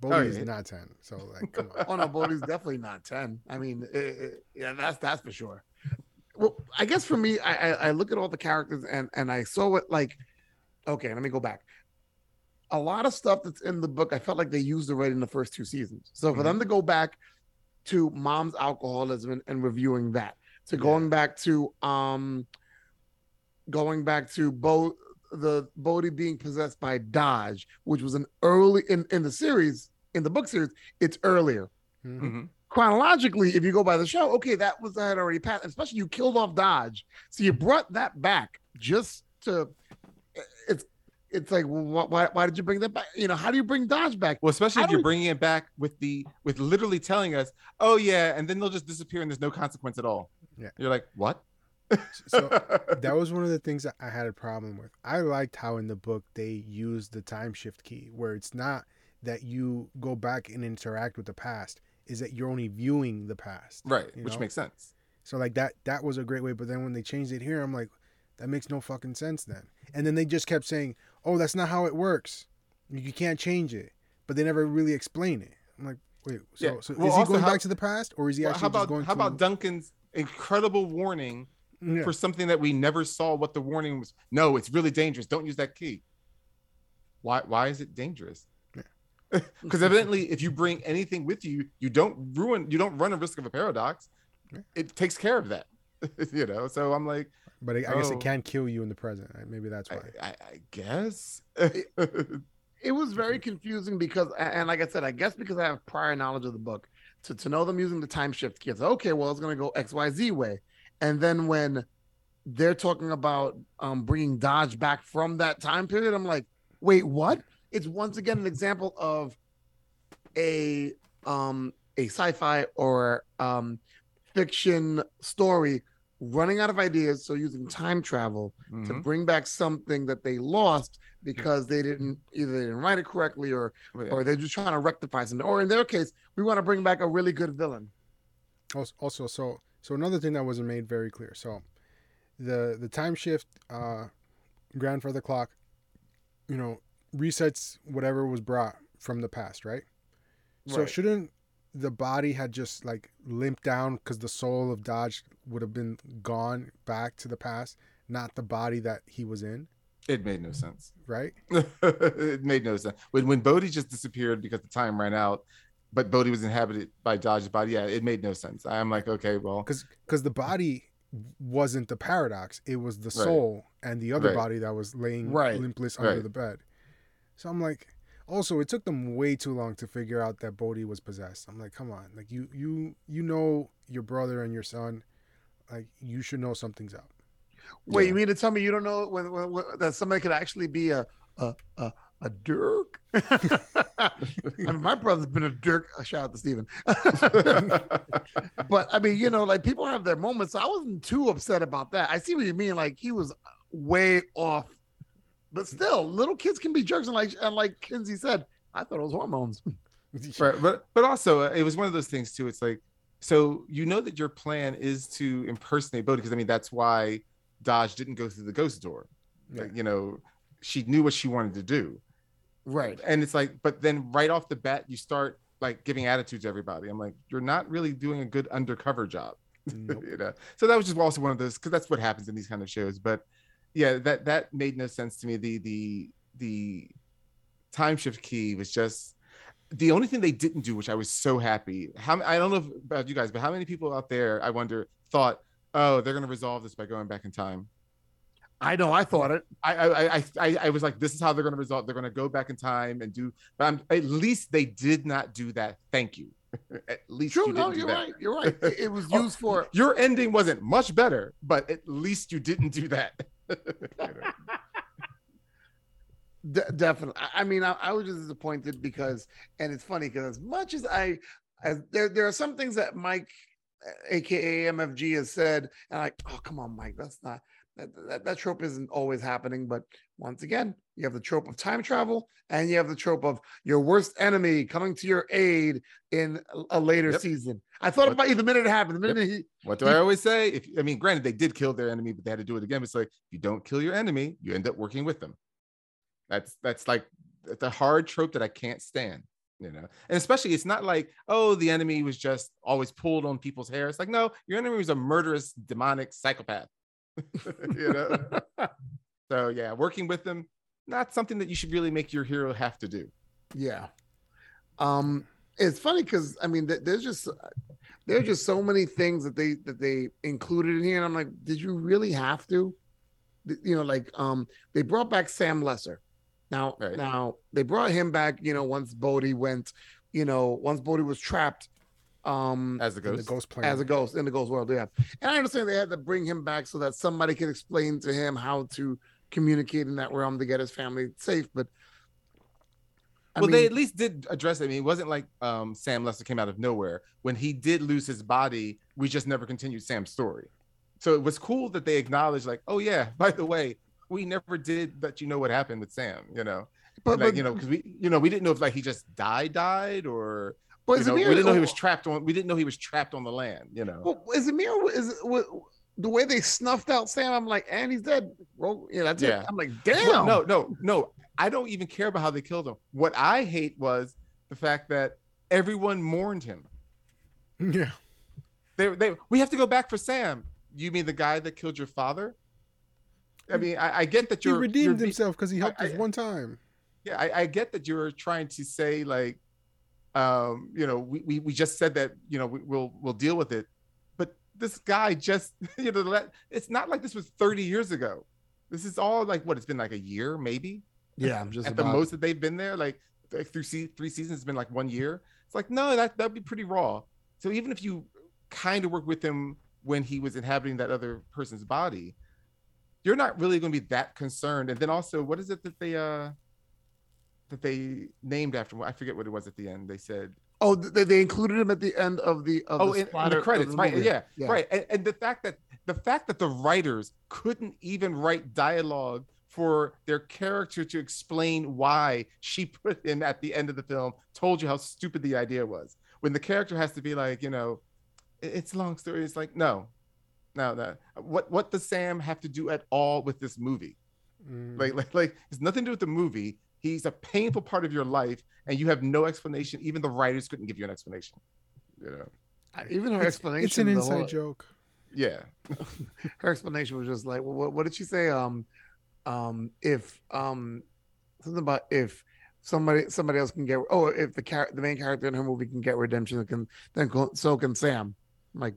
Bodie is yeah. not ten. So like, come on. Oh no, Bodie's definitely not ten. I mean, eh, eh, yeah, that's that's for sure. Well, I guess for me, I, I I look at all the characters and and I saw it like, okay, let me go back. A lot of stuff that's in the book, I felt like they used already in the first two seasons. So for them to go back to mom's alcoholism and, and reviewing that, to going back to um, going back to Bo the Bodie being possessed by Dodge, which was an early in, in the series, in the book series, it's earlier. Mhm. Mhm. Chronologically, if you go by the show, okay, that was that had already passed. Especially you killed off Dodge, so you brought that back just to. It's it's like well, why why did you bring that back? You know, how do you bring Dodge back? Well, especially How if you're we- bringing it back with the with literally telling us, "Oh yeah," and then they'll just disappear and there's no consequence at all. Yeah. You're like, "What?" So that was one of the things that I had a problem with. I liked how in the book they used the time shift key, where it's not that you go back and interact with the past, is that you're only viewing the past. right, which know? makes sense. So like that that was a great way. But then when they changed it here, I'm like, that makes no fucking sense then. And then they just kept saying, Oh, that's not how it works. You can't change it. But they never really explain it. I'm like, wait, so, Yeah. so Well, is he going how- back to the past or is he Well, actually how just about going how to about Duncan's incredible warning Yeah. for something that we never saw what the warning was? No, it's really dangerous. Don't use that key. Why? Why is it dangerous? Because evidently, if you bring anything with you, you don't ruin. You don't run a risk of a paradox. It takes care of that. you know. So I'm like, But I, I guess Oh. it can kill you in the present. Maybe that's why. I, I guess. it was very confusing because and like i said i guess because i have prior knowledge of the book to, to know them using the time shift kids. okay well it's going to go xyz way and then when they're talking about um bringing dodge back from that time period i'm like wait what it's once again an example of a um a sci-fi or um fiction story running out of ideas so using time travel to Mhm. bring back something that they lost because they didn't either they didn't write it correctly or yeah. or they're just trying to rectify something. Or in their case, we want to bring back a really good villain. Also, also, so so another thing that wasn't made very clear. So, the the time shift, uh, grandfather clock, you know, resets whatever was brought from the past, right? So Right. shouldn't the body had just like limped down because the soul of Dodge would have been gone back to the past, not the body that he was in, It made no sense. right? it made no sense. When when Bodie just disappeared because the time ran out, but Bodie was inhabited by Dodge's body, yeah, it made no sense. I'm like, okay, well, Because because the body wasn't the paradox; it was the Right. soul and the other Right. body that was laying Right. limpless under Right. the bed. So I'm like, also, it took them way too long to figure out that Bodie was possessed. I'm like, come on, like you you you know your brother and your son, like you should know something's up. Wait, Yeah. you mean to tell me you don't know when, when, when that somebody could actually be a a a, a dirk? I mean, my brother's been a dirk. Uh, shout out to Steven. but I mean, you know, like people have their moments. So I wasn't too upset about that. I see what you mean. Like he was way off, but still, little kids can be jerks. And like and like Kinsey said, I thought it was hormones. right, but but also uh, it was one of those things too. It's like, so you know that your plan is to impersonate Bodie because I mean that's why Dodge didn't go through the ghost door. Yeah. Like, you know, she knew what she wanted to do. Right. and it's like but then right off the bat you start like giving attitudes to everybody i'm like you're not really doing a good undercover job Nope. you know so that was just also one of those because that's what happens in these kind of shows but yeah that that made no sense to me the the the time shift key was just the only thing they didn't do which i was so happy how i don't know about you guys but how many people out there i wonder thought oh they're going to resolve this by going back in time I know. I thought it. I I I I, I was like, this is how they're going to resolve. They're going to go back in time and do. But I'm, at least they did not do that. Thank you. at least True. you No, you're that. right. You're right. It, it was Oh, used for. Your ending wasn't much better, but at least you didn't do that. De- definitely. I- I mean, I, I was just disappointed because, and it's funny because as much as I, as there, there are some things that Mike, aka MFG, has said, and like, oh come on, Mike, that's not that, that that trope isn't always happening. But once again, you have the trope of time travel, and you have the trope of your worst enemy coming to your aid in a, later Yep. season. I thought What- about you the minute it happened. The minute he, What do I always say? If I mean, granted, they did kill their enemy, but they had to do it again. It's like if you don't kill your enemy, you end up working with them. That's that's like the hard trope that I can't stand. You know, and especially it's not like oh the enemy was just always pulled on people's hair. It's like no, your enemy was a murderous, demonic psychopath. you know. so yeah, working with them not something that you should really make your hero have to do. Yeah. Um, it's funny because I mean, th- there's just there's just so many things that they that they included in here, and I'm like, did you really have to? you know, like um, they brought back Sam Lesser. Now, Right. now they brought him back. You know, once Bodie went, you know, once Bodie was trapped, um, as a in the ghost. ghost as a ghost in the ghost world. Yeah, and I understand they had to bring him back so that somebody could explain to him how to communicate in that realm to get his family safe. But I well, mean, they at least did address it. I mean, it wasn't like um, Sam Lesser came out of nowhere. When he did lose his body, we just never continued Sam's story. So it was cool that they acknowledged, like, oh yeah, by the way, we never did let you know what happened with Sam. You know, but, like but you know, because we, you know, we didn't know if like he just died, died, or but you know, we didn't know he was trapped on. We didn't know he was trapped on the land. You know. Well, is me is what, the way they snuffed out Sam? I'm like, and he's dead. Well, yeah, that's Yeah. it. I'm like, Well, damn. no, no, no. I don't even care about how they killed him. What I hate was the fact that everyone mourned him. yeah. They, they, we have to go back for Sam. You mean the guy that killed your father? I mean, I, I get that you're redeemed you're himself because he helped I- us I- one time. Yeah, I, I get that you're trying to say like, um, you know, we, we, we just said that you know we, we'll we'll deal with it, but this guy just you know it's not like this was 30 years ago. This is all like what it's been like a year maybe Yeah, I'm just at the most that they've been there. Like like through se- three seasons, it's been like one year. It's like no, that that'd be pretty raw. So even if you kind of work with him when he was inhabiting that other person's body, you're not really going to be that concerned. And then also, what is it that they uh that they named after? I forget what it was at the end. They said, Oh, they, they included him at the end of the of oh, the, in, in splatter the of credits, right? Yeah, Yeah. right. And, and the fact that the fact that the writers couldn't even write dialogue for their character to explain why she put him at the end of the film told you how stupid the idea was. When the character has to be like, you know, it's a long story. It's like, no, no, no. What what does Sam have to do at all with this movie? Mm. Like, like, like, it's nothing to do with the movie. He's a painful part of your life, and you have no explanation. Even the writers couldn't give you an explanation. You know, I- Even her It's- explanation. It's an inside whole- joke. yeah. her explanation was just like, well, what, what did she say? Um, um, if um, something about if somebody somebody else can get oh if the char- the main character in her movie can get redemption, then can then so can Sam. I'm like,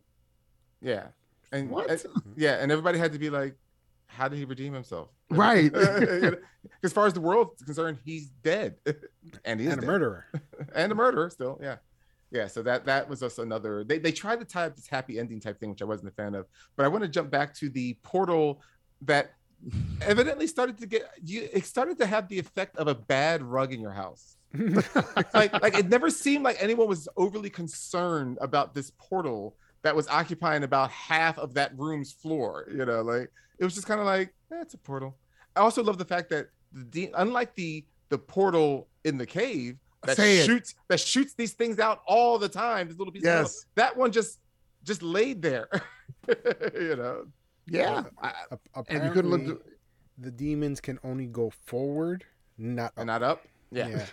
Yeah. And What? and- yeah, and everybody had to be like, how did he redeem himself? Right. as far as the world's concerned, he's dead. and he's And a murderer. and a murderer still. Yeah. Yeah. So that that was just another they, they tried to tie up this happy ending type thing, which I wasn't a fan of. But I want to jump back to the portal that evidently started to get you it started to have the effect of a bad rug in your house like like it never seemed like anyone was overly concerned about this portal that was occupying about half of that room's floor you know like it was just kind of like eh, a portal i also love the fact that the de- unlike the the portal in the cave that Say it. shoots that shoots these things out all the time this little piece of metal, Yes. that one just just laid there you know yeah, I, and you couldn't look. the demons can only go forward, not and not up yeah,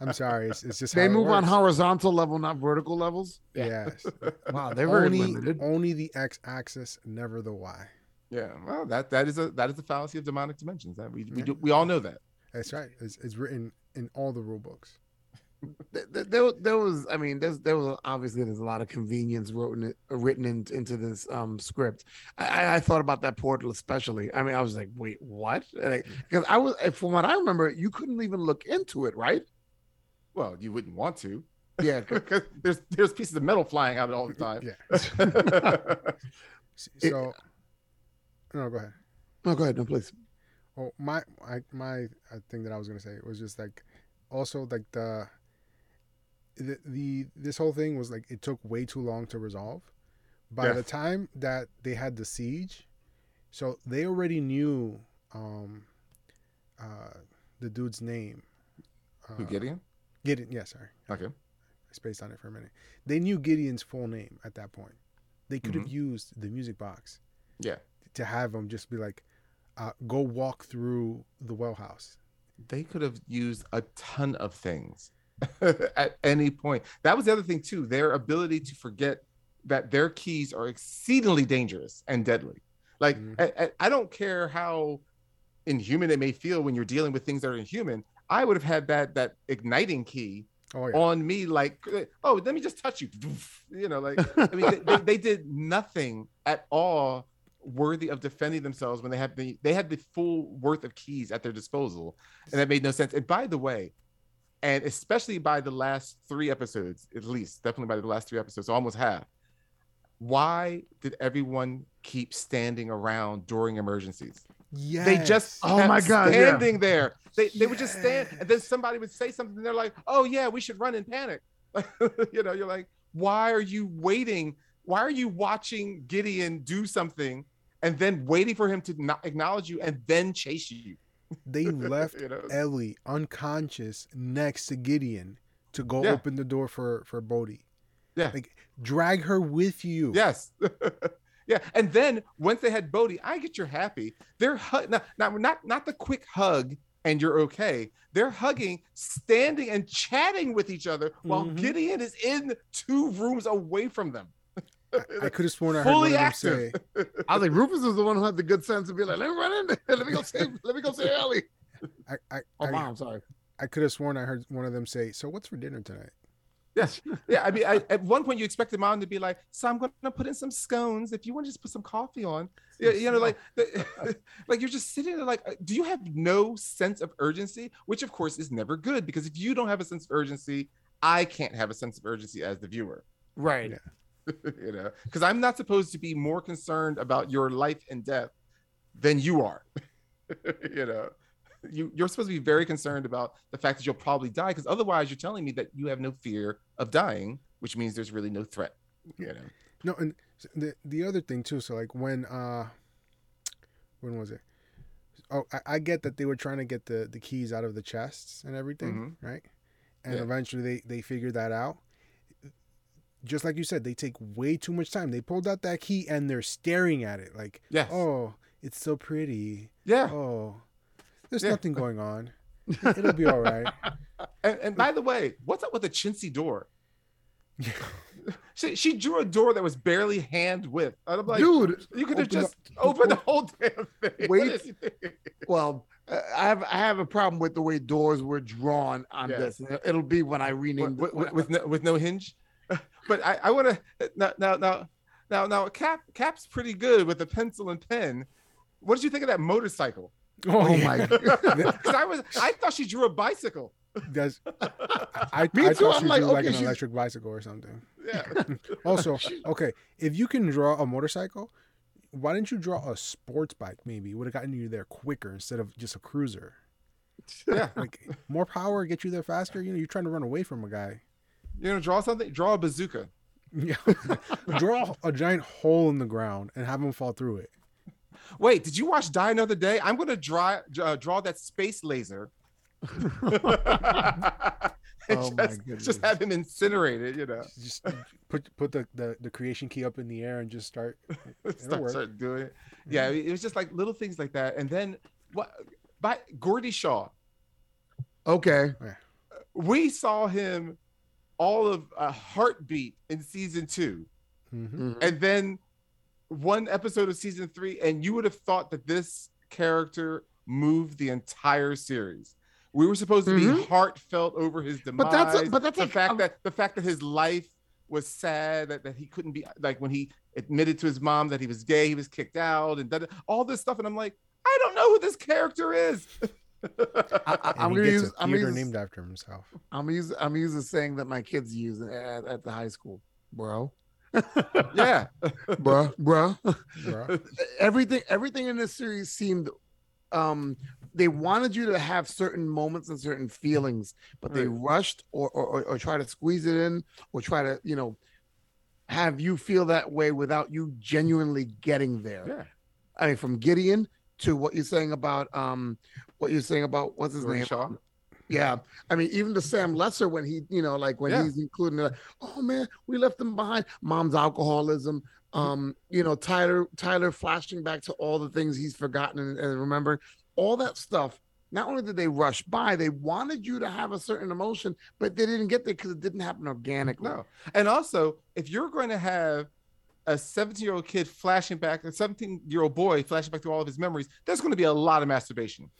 I'm sorry. It's, it's just they how it move on horizontal level, not vertical levels. Yes. Wow, they're very only, limited. only the x-axis, never the y. yeah well that that is a that is a fallacy of demonic dimensions that we we, do, we all know that That's right. It's, it's written in all the rule books. Th- th- there, there was i mean there's there was obviously there's a lot of convenience written written in, into this um script I- I, I thought about that portal especially i mean i was like wait what because i was from what i remember you couldn't even look into it right Well, you wouldn't want to. Yeah, because there's there's pieces of metal flying out all the time. Yeah. S- It- So, no, go ahead. no go ahead no please Well, my I, my uh, thing that I was gonna say was just like, also like the, the the this whole thing was like it took way too long to resolve. By Yeah. the time that they had the siege, so they already knew um, uh, the dude's name. Uh, Gideon? Gideon. Yeah, sorry, Okay. I spaced on it for a minute. They knew Gideon's full name at that point. They could have Mhm. used the music box Yeah. to have him just be like, uh, go walk through the well house. They could have used a ton of things at any point. That was the other thing too. Their ability to forget that their keys are exceedingly dangerous and deadly. Like Mhm. I, I- don't care how inhuman it may feel when you're dealing with things that are inhuman. I would have had that that igniting key Oh yeah. on me like oh let me just touch you you know like i mean they, they, they did nothing at all worthy of defending themselves when they had the they had the full worth of keys at their disposal, and that made no sense. And by the way, and especially by the last three episodes, at least definitely by the last three episodes, almost half. Why did everyone keep standing around during emergencies? Yeah. They just Oh my God, yeah. standing there. They they would just stand, and then somebody would say something. And they're like, "Oh yeah, we should run in panic." you know, you're like, "Why are you waiting? Why are you watching Gideon do something and then waiting for him to not acknowledge you and then chase you?" They left You know? Ellie unconscious next to Gideon to go Yeah. open the door for for Bodie. Yeah. Like drag her with you. Yes. yeah. And then once they had Bodie, I get you're happy. They're hu- not, not not not the quick hug and you're okay. They're hugging, standing and chatting with each other while Mhm. Gideon is in two rooms away from them. I could have sworn I heard Fully one of them say, I was like, Rufus was the one who had the good sense to be like, let me run in there. Let me go save. Let me go save Ellie. I I, Oh, I, mom, sorry. I could have sworn I heard one of them say, "So what's for dinner tonight?" Yes. Yeah. I mean, I, at one point you expected mom to be like, "So I'm going to put in some scones. If you want to just put some coffee on, yeah, you know, like, like you're just sitting there, like, do you have no sense of urgency? Which, of course, is never good because if you don't have a sense of urgency, I can't have a sense of urgency as the viewer. Right. Yeah. you know, because I'm not supposed to be more concerned about your life and death than you are. you know, you you're supposed to be very concerned about the fact that you'll probably die because otherwise you're telling me that you have no fear of dying, which means there's really no threat. You know. No, and the the other thing too. So like when uh, when was it? Oh, I, I get that they were trying to get the the keys out of the chests and everything, right? And Yeah. eventually they they figured that out. Just like you said, they take way too much time. They pulled out that key and they're staring at it like, Yes. oh, it's so pretty. Yeah. Oh, there's Yeah. nothing going on. It'll be all right. And, and by the way, what's up with the chintzy door? She, she drew a door that was barely hand width. And I'm like, Dude, you could have open just opened the whole damn thing. Wait. What is it? well, uh, I have I have a problem with the way doors were drawn on Yeah. this. It'll be when I rename with, with, with, no, with no hinge. But I, I want to now now now now now Cap Cap's pretty good with a pencil and pen. What did you think of that motorcycle? Oh, Oh yeah. my Because I was I thought she drew a bicycle. Does I, Me I too, thought I'm she like, drew like okay, an she's- electric bicycle or something. Yeah. Also, okay, if you can draw a motorcycle, why didn't you draw a sports bike? Maybe it would have gotten you there quicker instead of just a cruiser. yeah. Like more power, get you there faster. You know, you're trying to run away from a guy. You know, draw something. Draw a bazooka. Yeah, draw a giant hole in the ground and have him fall through it. Wait, did you watch Die Another Day? I'm gonna draw uh, draw that space laser. Oh my just, goodness. just have him incinerated, you know. Just put put the, the, the creation key up in the air and just start. start, start doing it. Yeah, it was just like little things like that. And then what by Gordy Shaw, Okay. we saw him all of a heartbeat in season two. hmm Mhm. And then one episode of season three, and you would have thought that this character moved the entire series. We were supposed to be Mhm. heartfelt over his demise. But that's a- but that's the a- fact um, that the fact that his life was sad, that, that he couldn't be like when he admitted to his mom that he was gay, he was kicked out, and that, all this stuff. And I'm like, I don't know who this character is. I, I, And I'm he gonna use a I'm gonna use, named after himself. I'm use I'm a saying that my kids use at, at the high school, bro. yeah, bro, bro. Bro. everything everything in this series seemed um they wanted you to have certain moments and certain feelings but they rushed or, or or or try to squeeze it in or try to you know have you feel that way without you genuinely getting there yeah. i mean from gideon to what you're saying about um what you're saying about what's his name Shaw. yeah, I mean, even to Sam Lesser when he, you know, like when Yeah. he's including, like, oh man, we left them behind. Mom's alcoholism. Um, you know, Tyler, Tyler flashing back to all the things he's forgotten and, and remember all that stuff. Not only did they rush by, they wanted you to have a certain emotion, but they didn't get there because it didn't happen organically. No. And also, if you're going to have a 17 year old kid flashing back, a 17 year old boy flashing back through all of his memories, there's going to be a lot of masturbation.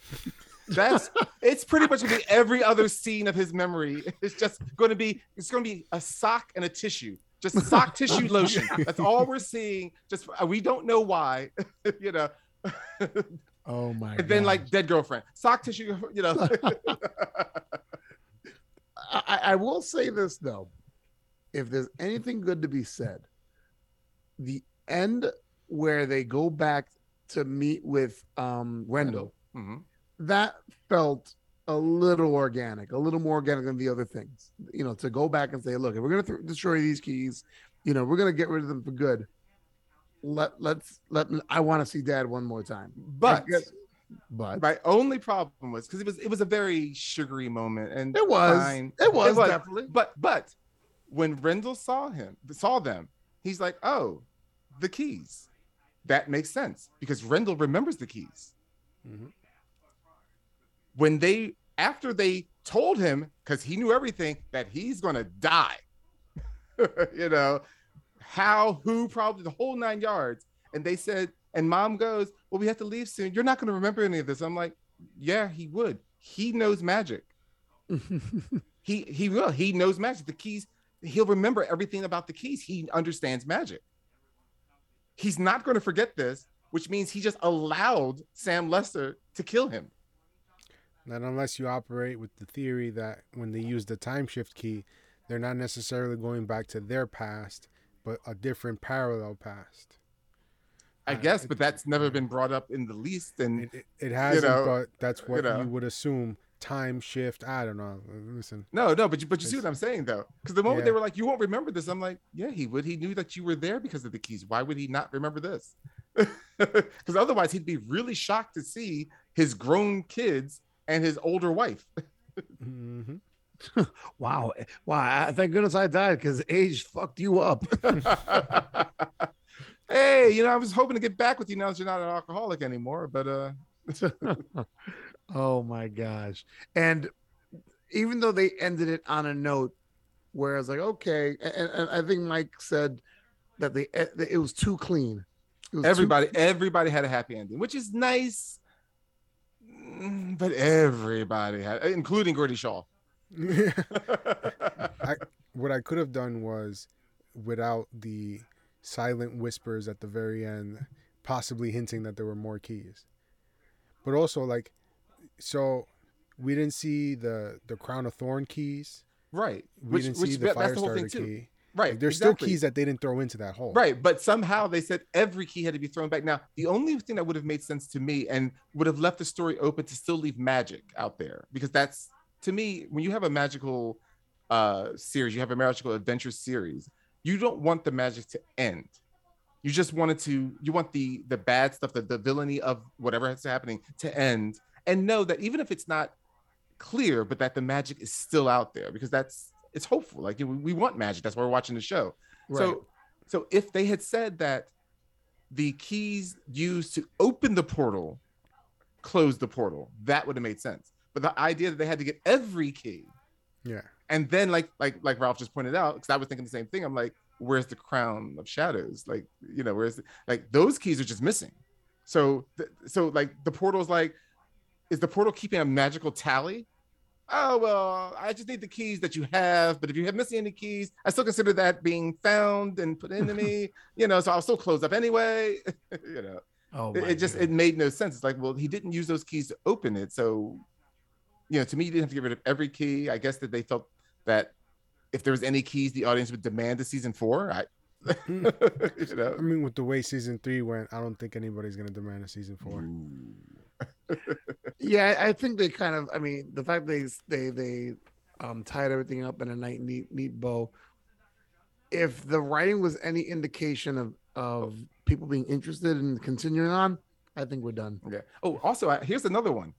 That's it's pretty much going to be every other scene of his memory. It's just going to be it's going to be a sock and a tissue. just sock tissue lotion. That's all we're seeing. Just uh, we don't know why, you know. Oh my and then God. like dead girlfriend, sock tissue, you know. I, I will say this though. If there's anything good to be said, the end where they go back to meet with um Rendell, Mhm. that felt a little organic, a little more organic than the other things. You know, to go back and say, look, if we're gonna th- destroy these keys, you know, we're gonna get rid of them for good. Let let's let I want to see Dad one more time. But but my only problem was because it was it was a very sugary moment, and it was fine. it was, was. definitely. But but when Rendell saw him, saw them, he's like, oh, the keys. That makes sense because Rendell remembers the keys. Mhm. When they after they told him, because he knew everything, that he's gonna die. you know, how, who, probably the whole nine yards. And they said, and mom goes, Well, we have to leave soon. You're not gonna remember any of this. I'm like, Yeah, he would. He knows magic. He he will. He knows magic. The keys. He'll remember everything about the keys. He understands magic. He's not going to forget this, which means he just allowed Sam Lesser to kill him. Not unless you operate with the theory that when they use the time shift key, they're not necessarily going back to their past, but a different parallel past. I Uh, guess, it- but that's never been brought up in the least. And It, it, it hasn't, know, but that's what you, know. would assume. Time shift. I don't know. Listen, no, no, but you, but you see what I'm saying though, because the moment Yeah. they were like, "You won't remember this," I'm like, "Yeah, he would. He knew that you were there because of the keys. Why would he not remember this?" Because otherwise, he'd be really shocked to see his grown kids and his older wife. hmm wow, wow! Thank goodness I died because age fucked you up. hey, you know, I was hoping to get back with you now that you're not an alcoholic anymore, but uh oh my gosh! And even though they ended it on a note where I was like, okay, and, and I think Mike said that they that it was too clean. It was too- everybody everybody had a happy ending, which is nice. But everybody had, including Gordy Shaw. what I could have done was, without the silent whispers at the very end, possibly hinting that there were more keys. But also, like, so we didn't see the the crown of thorn keys. right. We Which, didn't which see the that's fire the starter thing key. Right. Like, there's exactly. still keys that they didn't throw into that hole. Right, but somehow they said every key had to be thrown back. Now, the only thing that would have made sense to me and would have left the story open to still leave magic out there, because that's to me, when you have a magical uh series, you have a magical adventure series, you don't want the magic to end. You just wanted to, you want the the bad stuff, the, the villainy of whatever is happening to end, and know that even if it's not clear, but that the magic is still out there, because that's it's hopeful. Like we, we want magic. That's why we're watching the show. Right. So, so if they had said that the keys used to open the portal closed the portal, that would have made sense. But the idea that they had to get every key, Yeah. and then like like like Ralph just pointed out, because I was thinking the same thing. I'm like, where's the crown of shadows? Like, you know, where's the, like those keys are just missing. So th- so like the portal's like, is the portal keeping a magical tally? Oh well, I just need the keys that you have, but if you have missing any keys, I still consider that being found and put into me. You know, so I'll still close up anyway. you know, oh, it, it just it made no sense. It's like, well, he didn't use those keys to open it, so you know, to me, you didn't have to get rid of every key. I guess that they felt that if there was any keys, the audience would demand a season four. I, hmm. you I mean, with the way season three went, I don't think anybody's gonna demand a season four. yeah, I think they kind of. I mean, the fact they they they um tied everything up in a nice neat neat bow. If the writing was any indication of of people being interested in continuing on, I think we're done. Okay. Oh, also, here's another one.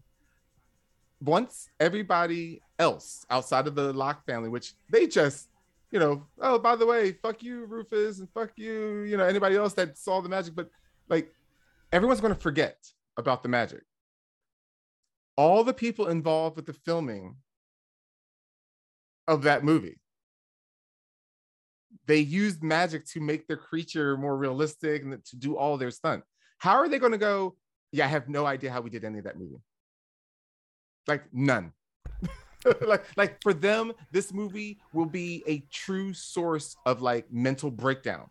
Once everybody else outside of the Locke family, which they just, you know, oh, by the way, fuck you, Rufus, and fuck you, you know, anybody else that saw the magic, but like everyone's going to forget about the magic. All the people involved with the filming of that movie, they used magic to make their creature more realistic and to do all their stunt. How are they going to go? Yeah, I have no idea how we did any of that movie. Like none. like like for them, this movie will be a true source of like mental breakdown.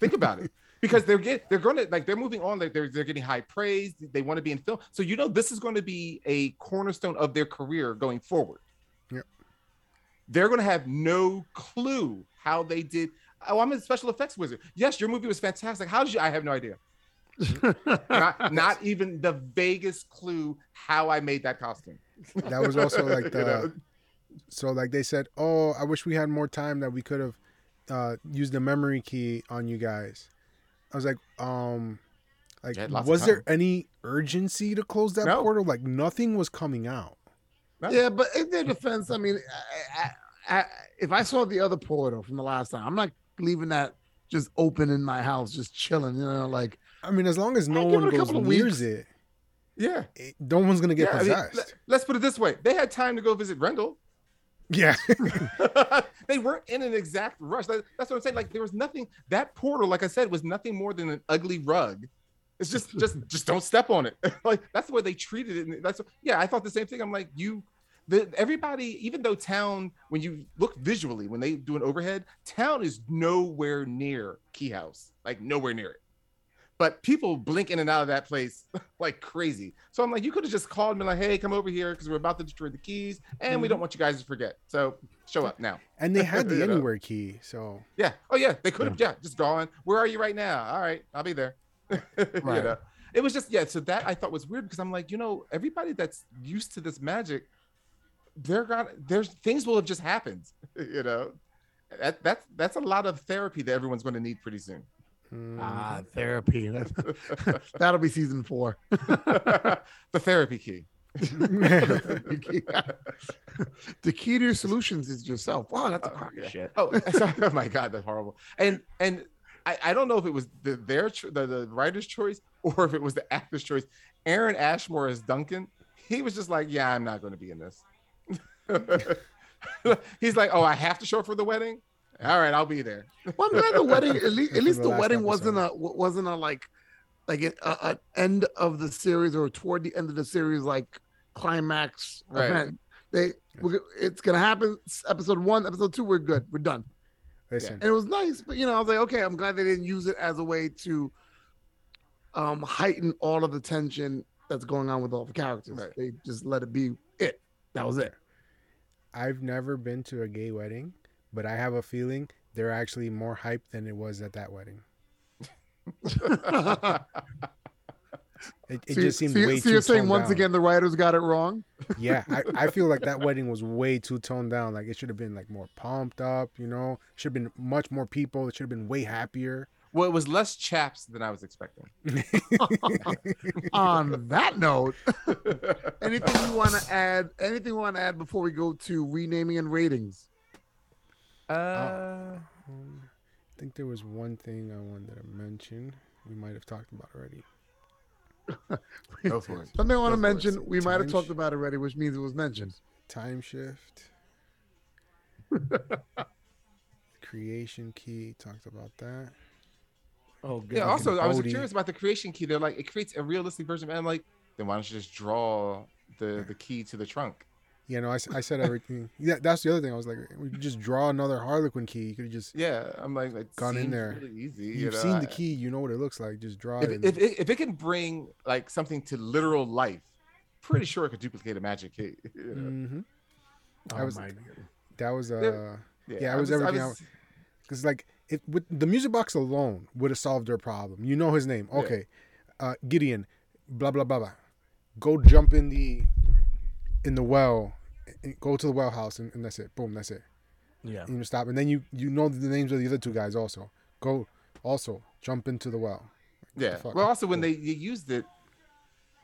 Think about it. Because they're get they're gonna like they're moving on, like they're they're getting high praise, they want to be in film. So you know this is going to be a cornerstone of their career going forward. Yep. They're gonna have no clue how they did. Oh, I'm a special effects wizard. Yes, your movie was fantastic. How did you? I have no idea. not, not even the vaguest clue how I made that costume. That was also like You know? so like they said, "Oh, I wish we had more time that we could have uh used the memory key on you guys." I was like, um like You had lots of was there any urgency to close that No. portal? Like nothing was coming out. Yeah, but in their defense, I mean, I, I, I, if I saw the other portal from the last time, I'm not leaving that just open in my house, just chilling. You know, like I mean, as long as no one goes couple of near weeks. it, Yeah. it, no one's gonna get yeah, I mean, possessed. let, us put it this way: they had time to go visit Rendell. Yeah, they weren't in an exact rush. That- that's what I'm saying. Like there was nothing. That portal, like I said, was nothing more than an ugly rug. It's just, just, just don't step on it. like that's the way they treated it. And that's yeah. I thought the same thing. I'm like you. The, everybody, even though town, when you look visually, when they do an overhead, town is nowhere near Key House, like nowhere near it. But people blink in and out of that place like crazy. So I'm like, you could have just called me like, hey, come over here because we're about to destroy the keys, and we mm-hmm. don't want you guys to forget. So show up now. and they had the anywhere key, so Yeah. Oh yeah, they could have. Yeah. just gone. Where are you right now? All right, I'll be there. you Right. know, it was just yeah. So that I thought was weird because I'm like, you know, everybody that's used to this magic, they're got there's things will have just happened. you know, that that's that's a lot of therapy that everyone's going to need pretty soon. Mm, ah, therapy. That'll be season four. the therapy key. the key to your solutions is yourself. Wow, that's a Oh, crock yeah. of shit. Oh, sorry. oh my god, that's horrible. And and I, I don't know if it was the their the, the writer's choice or if it was the actor's choice. Aaron Ashmore as Duncan, he was just like, yeah, I'm not going to be in this. He's like, oh, I have to show up for the wedding. All right, I'll be there. Well, I'm glad the wedding. At least, at least the the last wedding wasn't a wasn't a like like an a, a end of the series or toward the end of the series like climax Right. event. They we're, it's gonna happen. Episode one, episode two. We're good. We're done. listen, And it was nice, but you know, I was like, okay, I'm glad they didn't use it as a way to um heighten all of the tension that's going on with all the characters. Right. They just let it be it. That was it. I've never been to a gay wedding, but I have a feeling they're actually more hyped than it was at that wedding. It, it so you- just seemed so you- way so too you're saying once down. again the writers got it wrong. yeah, I, I feel like that wedding was way too toned down. Like it should have been like more pumped up, you know. Should have been much more people. It should have been way happier. well, it was less chaps than I was expecting. On that note, anything you want to add? Anything you want to add before we go to renaming and ratings? Uh, Um, I think there was one thing I wanted to mention. We might have talked about already. go for it. Something I want to Go for it. mention. We might have Time talked sh- about already, which means it was mentioned. Time shift. Creation key. Talked about that. Oh, good. Yeah. Also, I was Odie. curious about the creation key. They're like, it creates a realistic version. And I'm like, then why don't you just draw the the key to the trunk? Yeah, no, I said everything. yeah, that's the other thing. I was like, we could just draw another Harlequin key. You could have just. Yeah, I'm like, it Gone in there. Really easy. you You've know, seen the key. You know what it looks like. Just draw If, it. if, if, if it can bring like something to literal life, pretty sure it could duplicate a magic key. you know? Mhm. Oh, I was- my That was uh. There- Yeah, it I was everything I- Because like it with the music box alone would have solved their problem. You know his name. Yeah. Okay. Uh Gideon, blah blah blah blah. Go jump in the in the well. Go to the well house and, and that's it. Boom, that's it. Yeah. And you stop. And then you you know the names of the other two guys also. Go also jump into the well. yeah. fuck? Well, also when they you used it,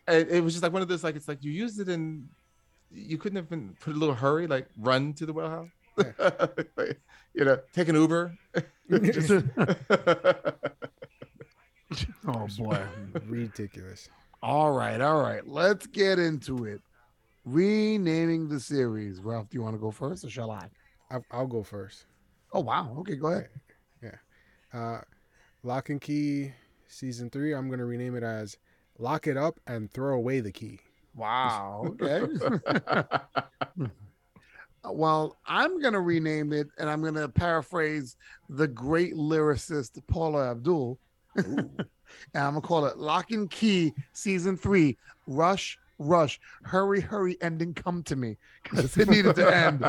it, it was just like one of those like it's like you used it and you couldn't have been put a little hurry like run to the well house. Like, you know, take an Uber. Just- Oh boy. Ridiculous. all right, all right. Let's get into it. Renaming the series. Ralph, do you want to go first, or shall I? I'll, I'll go first. Oh wow. Okay, go ahead. Uh, Locke and Key season three. I'm gonna rename it as Lock It Up and Throw Away the Key. Wow. Okay. Well, I'm gonna rename it, and I'm gonna paraphrase the great lyricist Paula Abdul. and I'm gonna call it Locke and Key Season Three. Rush, rush, hurry, hurry, ending come to me because it needed to end.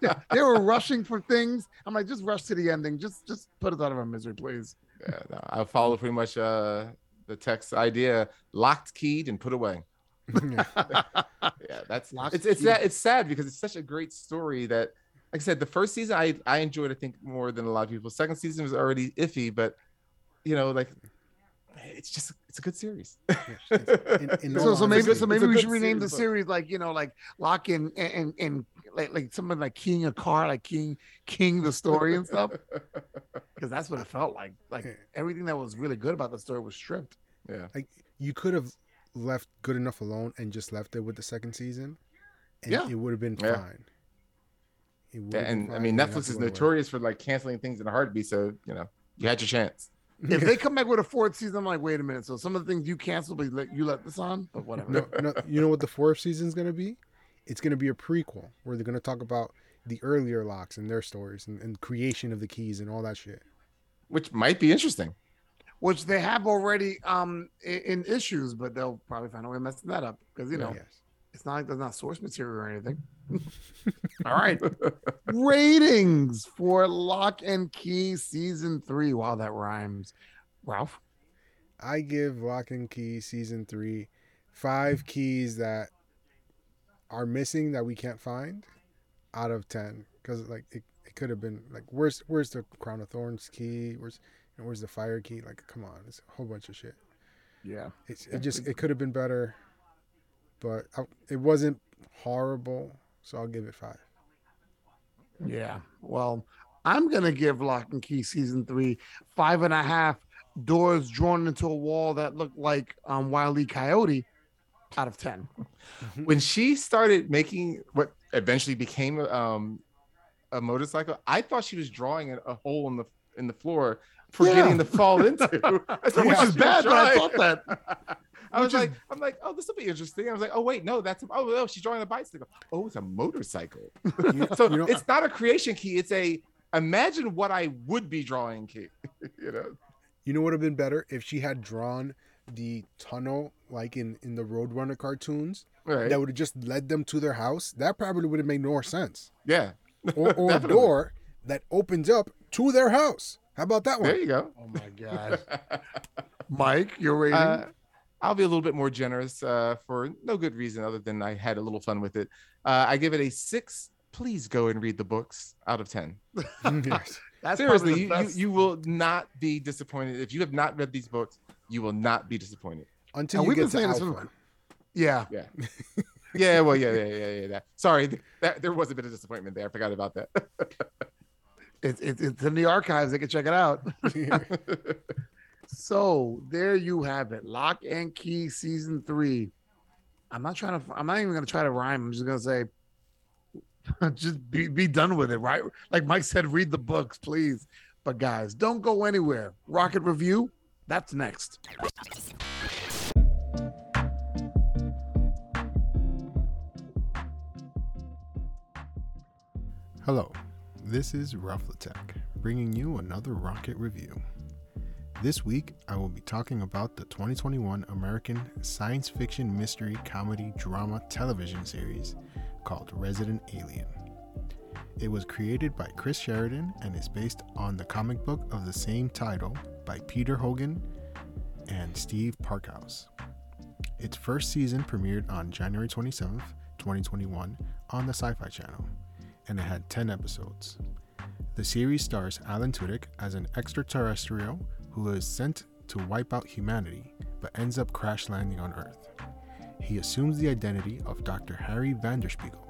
they were rushing for things. I'm like, just rush to the ending. Just, just put us out of our misery, please. Yeah, no, I follow pretty much uh, the text idea: locked, keyed, and put away. Yeah. that's Locked, it's it's that it's sad because it's such a great story that, like I said, the first season I I enjoyed I think more than a lot of people. Second season was already iffy, but you know like it's just it's a good series. in- in So, so maybe, It's a good- so maybe we should rename the series, but- series like you know, like lock in and and, and like like something like king a car, like king king the story and stuff, because that's what it felt like. Like everything that was really good about the story was stripped. yeah, like you could have left good enough alone and just left it with the second season and Yeah. it would have been Yeah. fine It would Yeah, have been and I mean Netflix is go to work. notorious for like canceling things in a heartbeat. So you know you had your chance. If they come back with a fourth season, I'm like, wait a minute. So some of the things you canceled, but you let, you let this on, but whatever. no, no, you know what the fourth season's gonna be? It's gonna be a prequel where they're gonna talk about the earlier Lockes and their stories and, and creation of the keys and all that shit. which might be interesting. Which they have already um in, in issues, but they'll probably find a way of messing that up because you know yes. it's not like there's not source material or anything. All right. ratings for Locke and Key season three. Wow, that rhymes. Ralph. I give Locke and Key season three five keys that are missing that we can't find out of ten because like it, it could have been like where's where's the Crown of Thorns key? Where's and where's the Fire key? Like come on, it's a whole bunch of shit. Yeah. It's, it just it could have been better, but I, it wasn't horrible. So I'll give it five. Yeah. Well, I'm gonna give Locke and Key season three five and a half doors drawn into a wall that looked like um Wile E. Coyote out of ten. when she started making what eventually became um, a motorcycle, I thought she was drawing a, a hole in the in the floor for Yeah. getting to fall into. That's Which is she was bad, but I thought that. I was like, I'm like, oh, this will be interesting. I was like, oh wait, no, that's oh no, she's drawing a bicycle. Oh, it's a motorcycle. You- so you know- it's not a creation key. It's a imagine what I would be drawing key. you know, You know what would have been better if she had drawn the tunnel like in in the Roadrunner cartoons right? that would have just led them to their house. That probably would have made more sense. yeah, Or, or a door that opens up to their house. How about that one? there you go. Oh my god. Mike, your rating? Uh, I'll be a little bit more generous uh, for no good reason other than I had a little fun with it. Uh, I give it a six. Please go and read the books out of 10. That's Seriously, you, you, you will not be disappointed. If you have not read these books, you will not be disappointed. Until And you we've been get to saying this Alpha. from- yeah. Yeah. yeah, well, yeah, yeah, yeah, yeah. That. Sorry, that, there was a bit of disappointment there. I forgot about that. It's, it's it's in the archives. They can check it out. So there you have it. Locke and Key season three. I'm not trying to. I'm not even gonna try to rhyme. I'm just gonna say, just be be done with it, right? Like Mike said, read the books, please. But guys, don't go anywhere. Rocket review. That's next. Hello, this is Latek, bringing you another Rocket Review. This week, I will be talking about the 2021 American science fiction mystery comedy drama television series called Resident Alien. It was created by Chris Sheridan and is based on the comic book of the same title by Peter Hogan and Steve Parkhouse. Its first season premiered on January 27th, 2021, on the Syfy Channel and it had 10 episodes. The series stars Alan Tudyk as an extraterrestrial who is sent to wipe out humanity but ends up crash landing on Earth. He assumes the identity of Dr. Harry Vanderspiegel,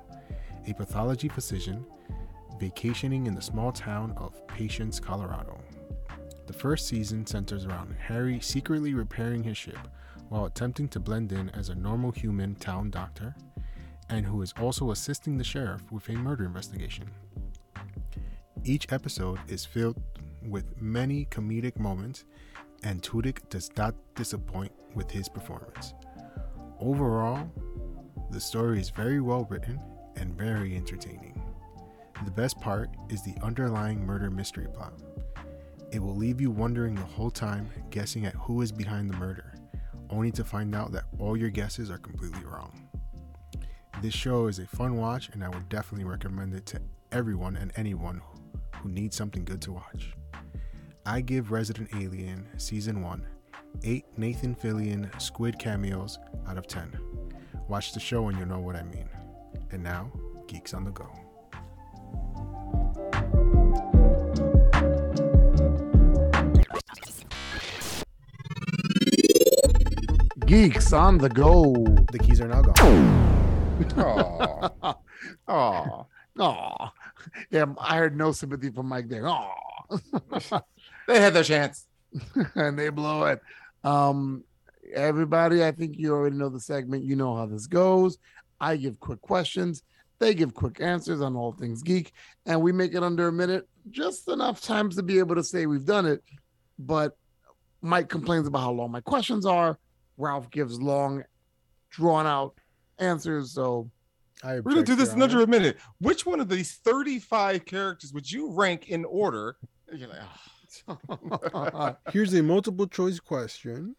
a pathology physician vacationing in the small town of Patience, Colorado. The first season centers around Harry secretly repairing his ship while attempting to blend in as a normal human town doctor and who is also assisting the sheriff with a murder investigation. Each episode is filled with many comedic moments, and Tudyk does not disappoint with his performance. Overall, the story is very well written and very entertaining. The best part is the underlying murder mystery plot. It will leave you wondering the whole time, guessing at who is behind the murder, only to find out that all your guesses are completely wrong. This show is a fun watch, and I would definitely recommend it to everyone and anyone who needs something good to watch. I give Resident Alien Season 1 8 Nathan Fillion squid cameos out of 10. Watch the show and you'll know what I mean. And now, Geeks on the Go. Geeks on the go. The keys are now gone. Aw. Aw. Aw. Yeah, I heard no sympathy from Mike there. Aw. They had their chance. and they blow it. Um, everybody, I think you already know the segment. You know how this goes. I give quick questions. They give quick answers on all things geek, and we make it under a minute, just enough times to be able to say we've done it. But Mike complains about how long my questions are. Ralph gives long, drawn out answers. So I We're gonna do this in under a minute. Which one of these 35 characters would you rank in order? You're like, "Ah." Here's a multiple choice question.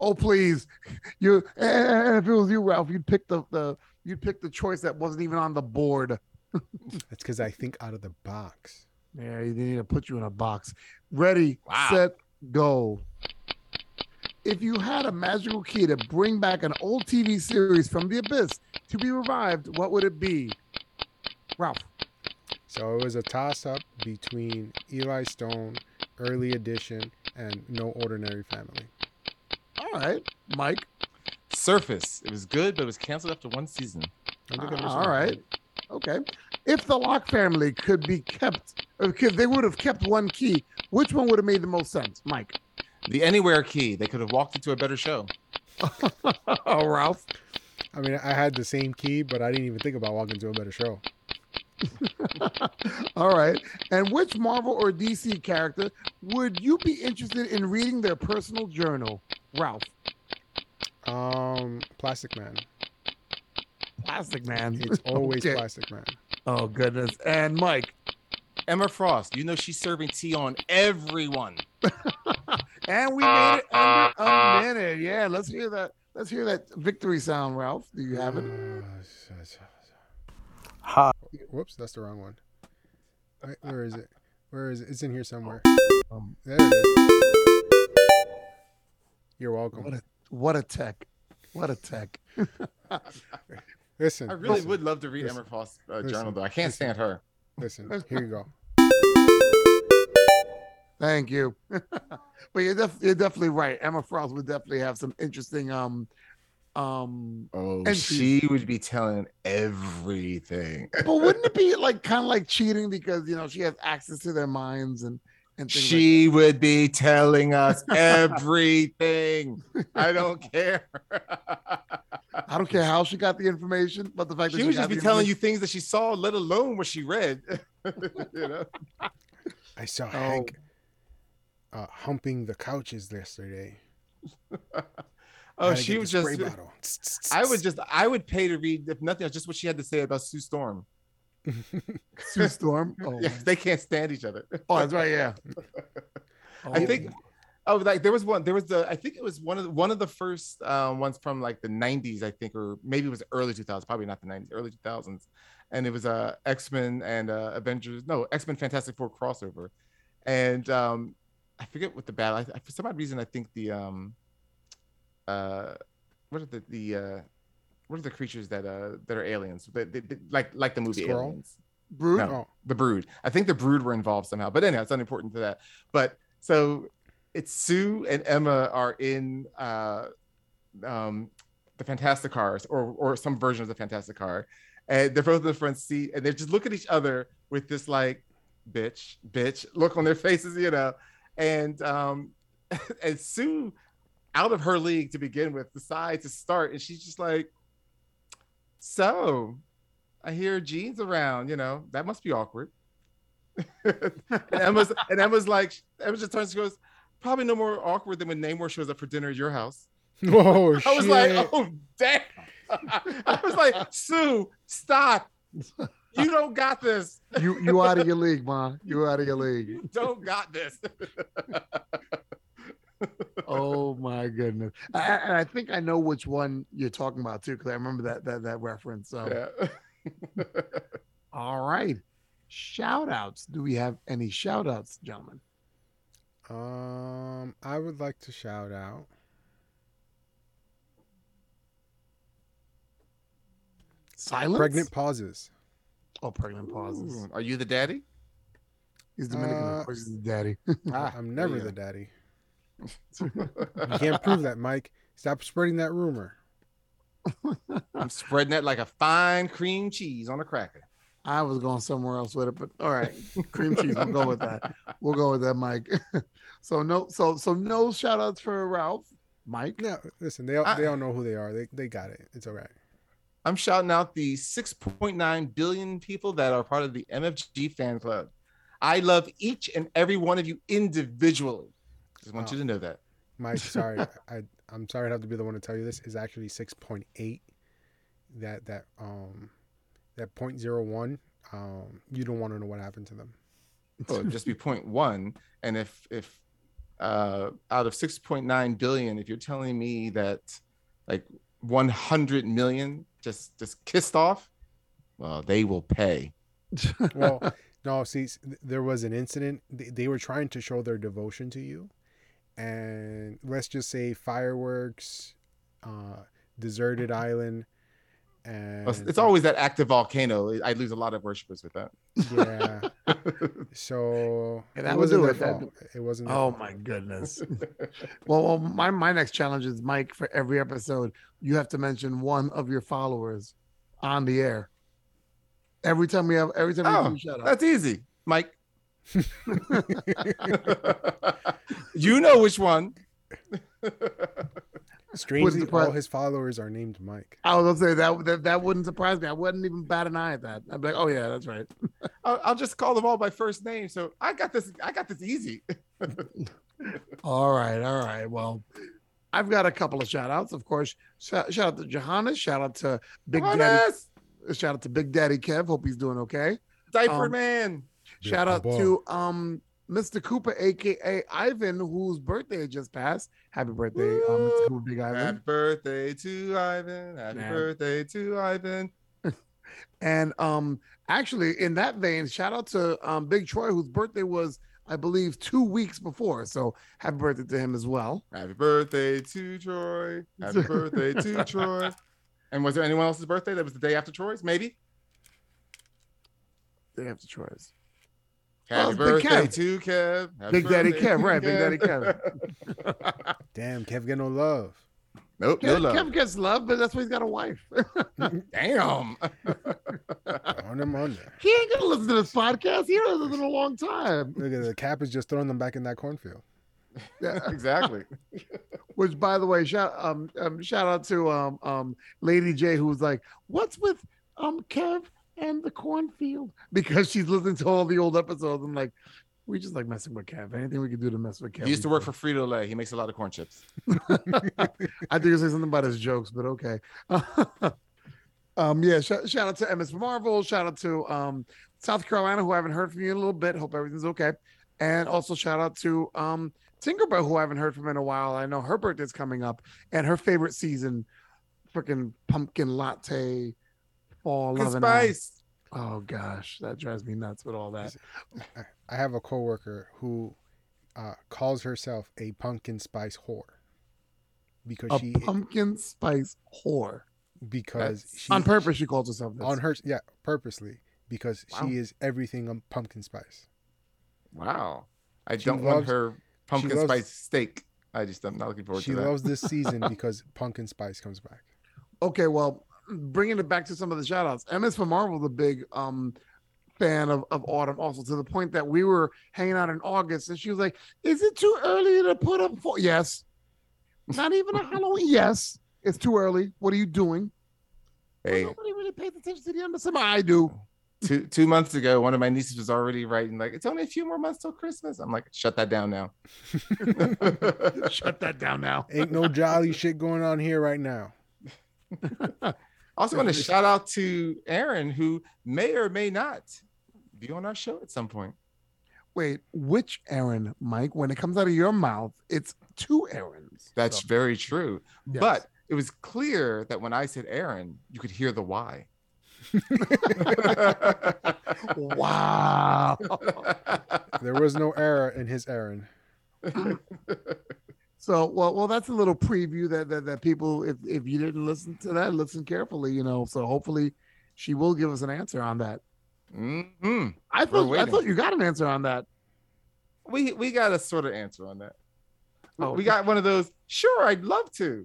oh please, you. And if it was you, Ralph, you'd pick the the you'd pick the choice that wasn't even on the board. That's because I think out of the box. Yeah, they need to put you in a box. Ready, Wow. set, go. If you had a magical key to bring back an old TV series from the abyss to be revived, what would it be? Ralph. So it was a toss up between Eli Stone, Early Edition, and No Ordinary Family. All right, Mike. Surface. It was good, but it was canceled after one season. I think I was all right. Okay. If the Locke family could be kept, uh, if they would have kept one key, which one would have made the most sense, Mike? The Anywhere key. They could have walked into a better show. oh, Ralph. I mean, I had the same key, but I didn't even think about walking to a better show. All right. And which Marvel or DC character would you be interested in reading their personal journal? Ralph. Um, Plastic Man. Plastic Man. It's always Okay. Plastic Man. Oh goodness. And Mike. Emma Frost. You know she's serving tea on everyone. And we made it under a minute. Yeah, let's hear that. Let's hear that victory sound, Ralph. Do you have it? Whoops, that's the wrong one. Wait, Where is it? Where is it? It's in here somewhere. Um, There it is. You're welcome. what welcome. a what a tech. What a tech. Listen, I really listen, would love to read listen, Emma Frost's uh, listen, journal, though. I can't listen. stand her. listen. Here you go. Thank you. but you're, def- you're definitely right. Emma Frost would definitely have some interesting um um Oh, Entries. she would be telling everything. but wouldn't it be like kind of like cheating because you know she has access to their minds and and things She would be telling us everything. I don't care. I don't care how she got the information, but the fact that she would just be telling you things that she saw, let alone what she read. you know? I saw Oh. Hank uh, humping the couches yesterday. Oh, she was just. bottle. I would just. I would pay to read, if nothing else, just what she had to say about Sue Storm. Sue Storm. Oh, Yeah, they can't stand each other. oh that's right. Yeah. I Oh, think. Oh, like there was one. There was the. I think it was one of the, one of the first um, ones from like the '90s. I think, or maybe it was early 2000s. Probably not the '90s. Early 2000s. And it was a uh, X Men and uh, Avengers. No, X Men Fantastic Four crossover. And um, I forget what the battle. I, for some odd reason, I think the um, uh, what are the the uh, what are the creatures that uh that are aliens? That, that- that- like like the movie Skrull? Aliens Brood. No. Oh, the brood. I think the brood were involved somehow, but anyhow, it's unimportant to that. But so it's Sue and Emma are in uh um the Fantastic Cars or or some version of the Fantastic Car, and they're both in the front seat, and they just look at each other with this like bitch, bitch look on their faces, you know, and um and Sue out of her league to begin with decide to start, and she's just like, so I hear Jean's around, you know, that must be awkward. and Emma's and Emma's like Emma just turns and goes, probably no more awkward than when Namor shows up for dinner at your house. oh I was like, oh damn. I was like, Sue, stop. You don't got this. you you out of your league, ma. You out of your league. You don't got this. Oh my goodness. I, I- and I think I know which one you're talking about too, because I remember that that that reference. So Yeah. all right. Shout outs. Do we have any shout outs, gentlemen? Um, I would like to shout out. Silence. Pregnant pauses. Oh, pregnant pauses. Ooh, Are you the daddy? He's Dominican. Uh, of course, he's the daddy. Ah, I'm never there the daddy. Go. You can't prove that, Mike. Stop spreading that rumor. I'm spreading that like a fine cream cheese on a cracker. I was going somewhere else with it, but all right, cream cheese. We'll go with that. We'll go with that, Mike. so no, so so no shout outs for Ralph, Mike. No, listen, they all, I- they all know who they are. They they got it. It's all right. I'm shouting out the 6.9 billion people that are part of the MFG fan club. I love each and every one of you individually. Just want you to know that. Mike, sorry, I I'm sorry to have to be the one to tell you this. Is actually six point eight. That that um that point zero one. Um, you don't want to know what happened to them. Well, it'd just be 0.1. And if if uh, out of 6.9 billion, if you're telling me that like 100 million just just kissed off, well, they will pay. Well, no, see, there was an incident. They, they were trying to show their devotion to you, and let's just say fireworks, uh, deserted island, and It's, it's always that active volcano. I lose a lot of worshipers with that. yeah. So Yeah, that would wasn't do their it. That- fault. It wasn't. Oh fault. my goodness. well, well, my my next challenge is Mike. For every episode, you have to mention one of your followers on the air. Every time we have, every time we Oh, do a shout out. That's easy, Mike. You know which one. Strangely, all his followers are named Mike. I was gonna say that, that that wouldn't surprise me. I wouldn't even bat an eye at that. I'd be like, oh yeah, that's right. I'll, I'll just call them all by first name. So I got this. I got this easy. All right, all right. Well, I've got a couple of shout outs, of course. Shout, shout out to Johannes. Shout out to Big Daddy. Johannes, Shout out to Big Daddy Kev. Hope he's doing okay. Diaper Um, Man. Shout out to um Mr. Cooper, aka Ivan, whose birthday just passed. Happy birthday, um, Mr. Cooper, Big Ivan. Happy birthday to Ivan. Happy Yeah. birthday to Ivan. And um, actually, in that vein, shout out to um Big Troy, whose birthday was, I believe, two weeks before. So happy birthday to him as well. Happy birthday to Troy. Happy birthday to Troy. And was there anyone else's birthday that was the day after Troy's? Maybe. Day after Troy's. Happy Oh, Big birthday Kev. to Kev. Happy Big Daddy Kev, to right, Big Daddy Kev. Damn, Kev get no love. nope, no Kev, love. Kev gets love, but that's why he's got a wife. Damn. On him under. he ain't gonna listen to this podcast. He hasn't listened in a long time. Look at the cap is just throwing them back in that cornfield. Yeah. exactly. Which, by the way, shout um, um shout out to um um Lady J, who's like, "What's with um Kev and the cornfield?" Because she's listening to all the old episodes. I'm like, we just like messing with Kev. Anything we can do to mess with Kev. He used to work for Frito Lay. He makes a lot of corn chips. I think you say something about his jokes, but okay. um, yeah. Shout, shout out to MS Marvel. Shout out to um South Carolina, who I haven't heard from you in a little bit. Hope everything's okay. And also shout out to um Tinkerbell, who I haven't heard from in a while. I know her birthday's coming up, and her favorite season, freaking pumpkin latte, fall love and spice. Oh gosh, that drives me nuts with all that. I- I have a coworker who uh, calls herself a pumpkin spice whore because A she pumpkin spice whore because That's- she on purpose. She calls herself this. on her yeah purposely because Wow. she is everything on pumpkin spice. Wow. I She don't loves- want her pumpkin loves- spice steak. I just I'm not looking forward to that. She loves this season because pumpkin spice comes back. okay, well, bringing it back to some of the shout outs. MS for Marvel, the big um fan of, of autumn, also to the point that we were hanging out in August and she was like, Is it too early to put up for yes? Not even a Halloween. Yes, it's too early. What are you doing? Well, nobody really pays attention to the end of summer. I do. two two months ago, one of my nieces was already writing like, "It's only a few more months till Christmas." I'm like, "Shut that down now." Shut that down now. Ain't no jolly shit going on here right now. I also, want to shout out to Aaron, who may or may not be on our show at some point. Wait, which Aaron, Mike? When it comes out of your mouth, it's two Aarons. That's So, very true. Yes. But it was clear that when I said Aaron, you could hear the why. wow. There was no error in his errand. So well, well, that's a little preview that that, that people, if if you didn't listen to that, listen carefully. You know, so hopefully, she will give us an answer on that. hmm I thought I thought you got an answer on that. We we got a sort of answer on that. Oh. We got one of those. Sure, I'd love to.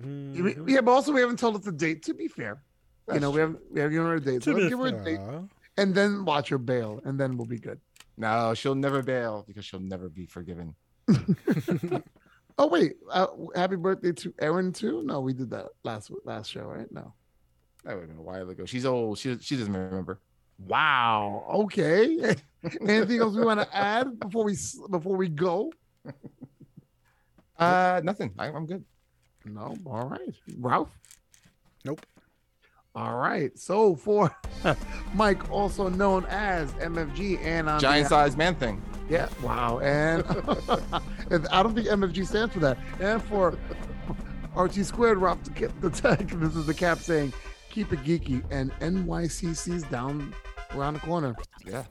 Mhm. Yeah, but also we haven't told us the date. To be fair, you That's know, we haven't we haven't given her a date. So To let's be give her a date, and then watch her bail, and then we'll be good. No, she'll never bail because she'll never be forgiven. Oh wait, uh, happy birthday to Erin too. No, we did that last last show, right? No. That would have been a while ago. She's old. She she doesn't remember. Wow. Okay. Anything else we want to add before we before we go? Uh, nothing. I, I'm good. No. All right, Ralph. Nope. All right. So for Mike, also known as MFG, and on Giant behalf- sized man thing. Yeah. Wow. And and I don't think MFG stands for that. And for RT squared, Ca- the tech. This is the cap saying, "Keep it geeky." And NYCC's down around the corner. Yeah.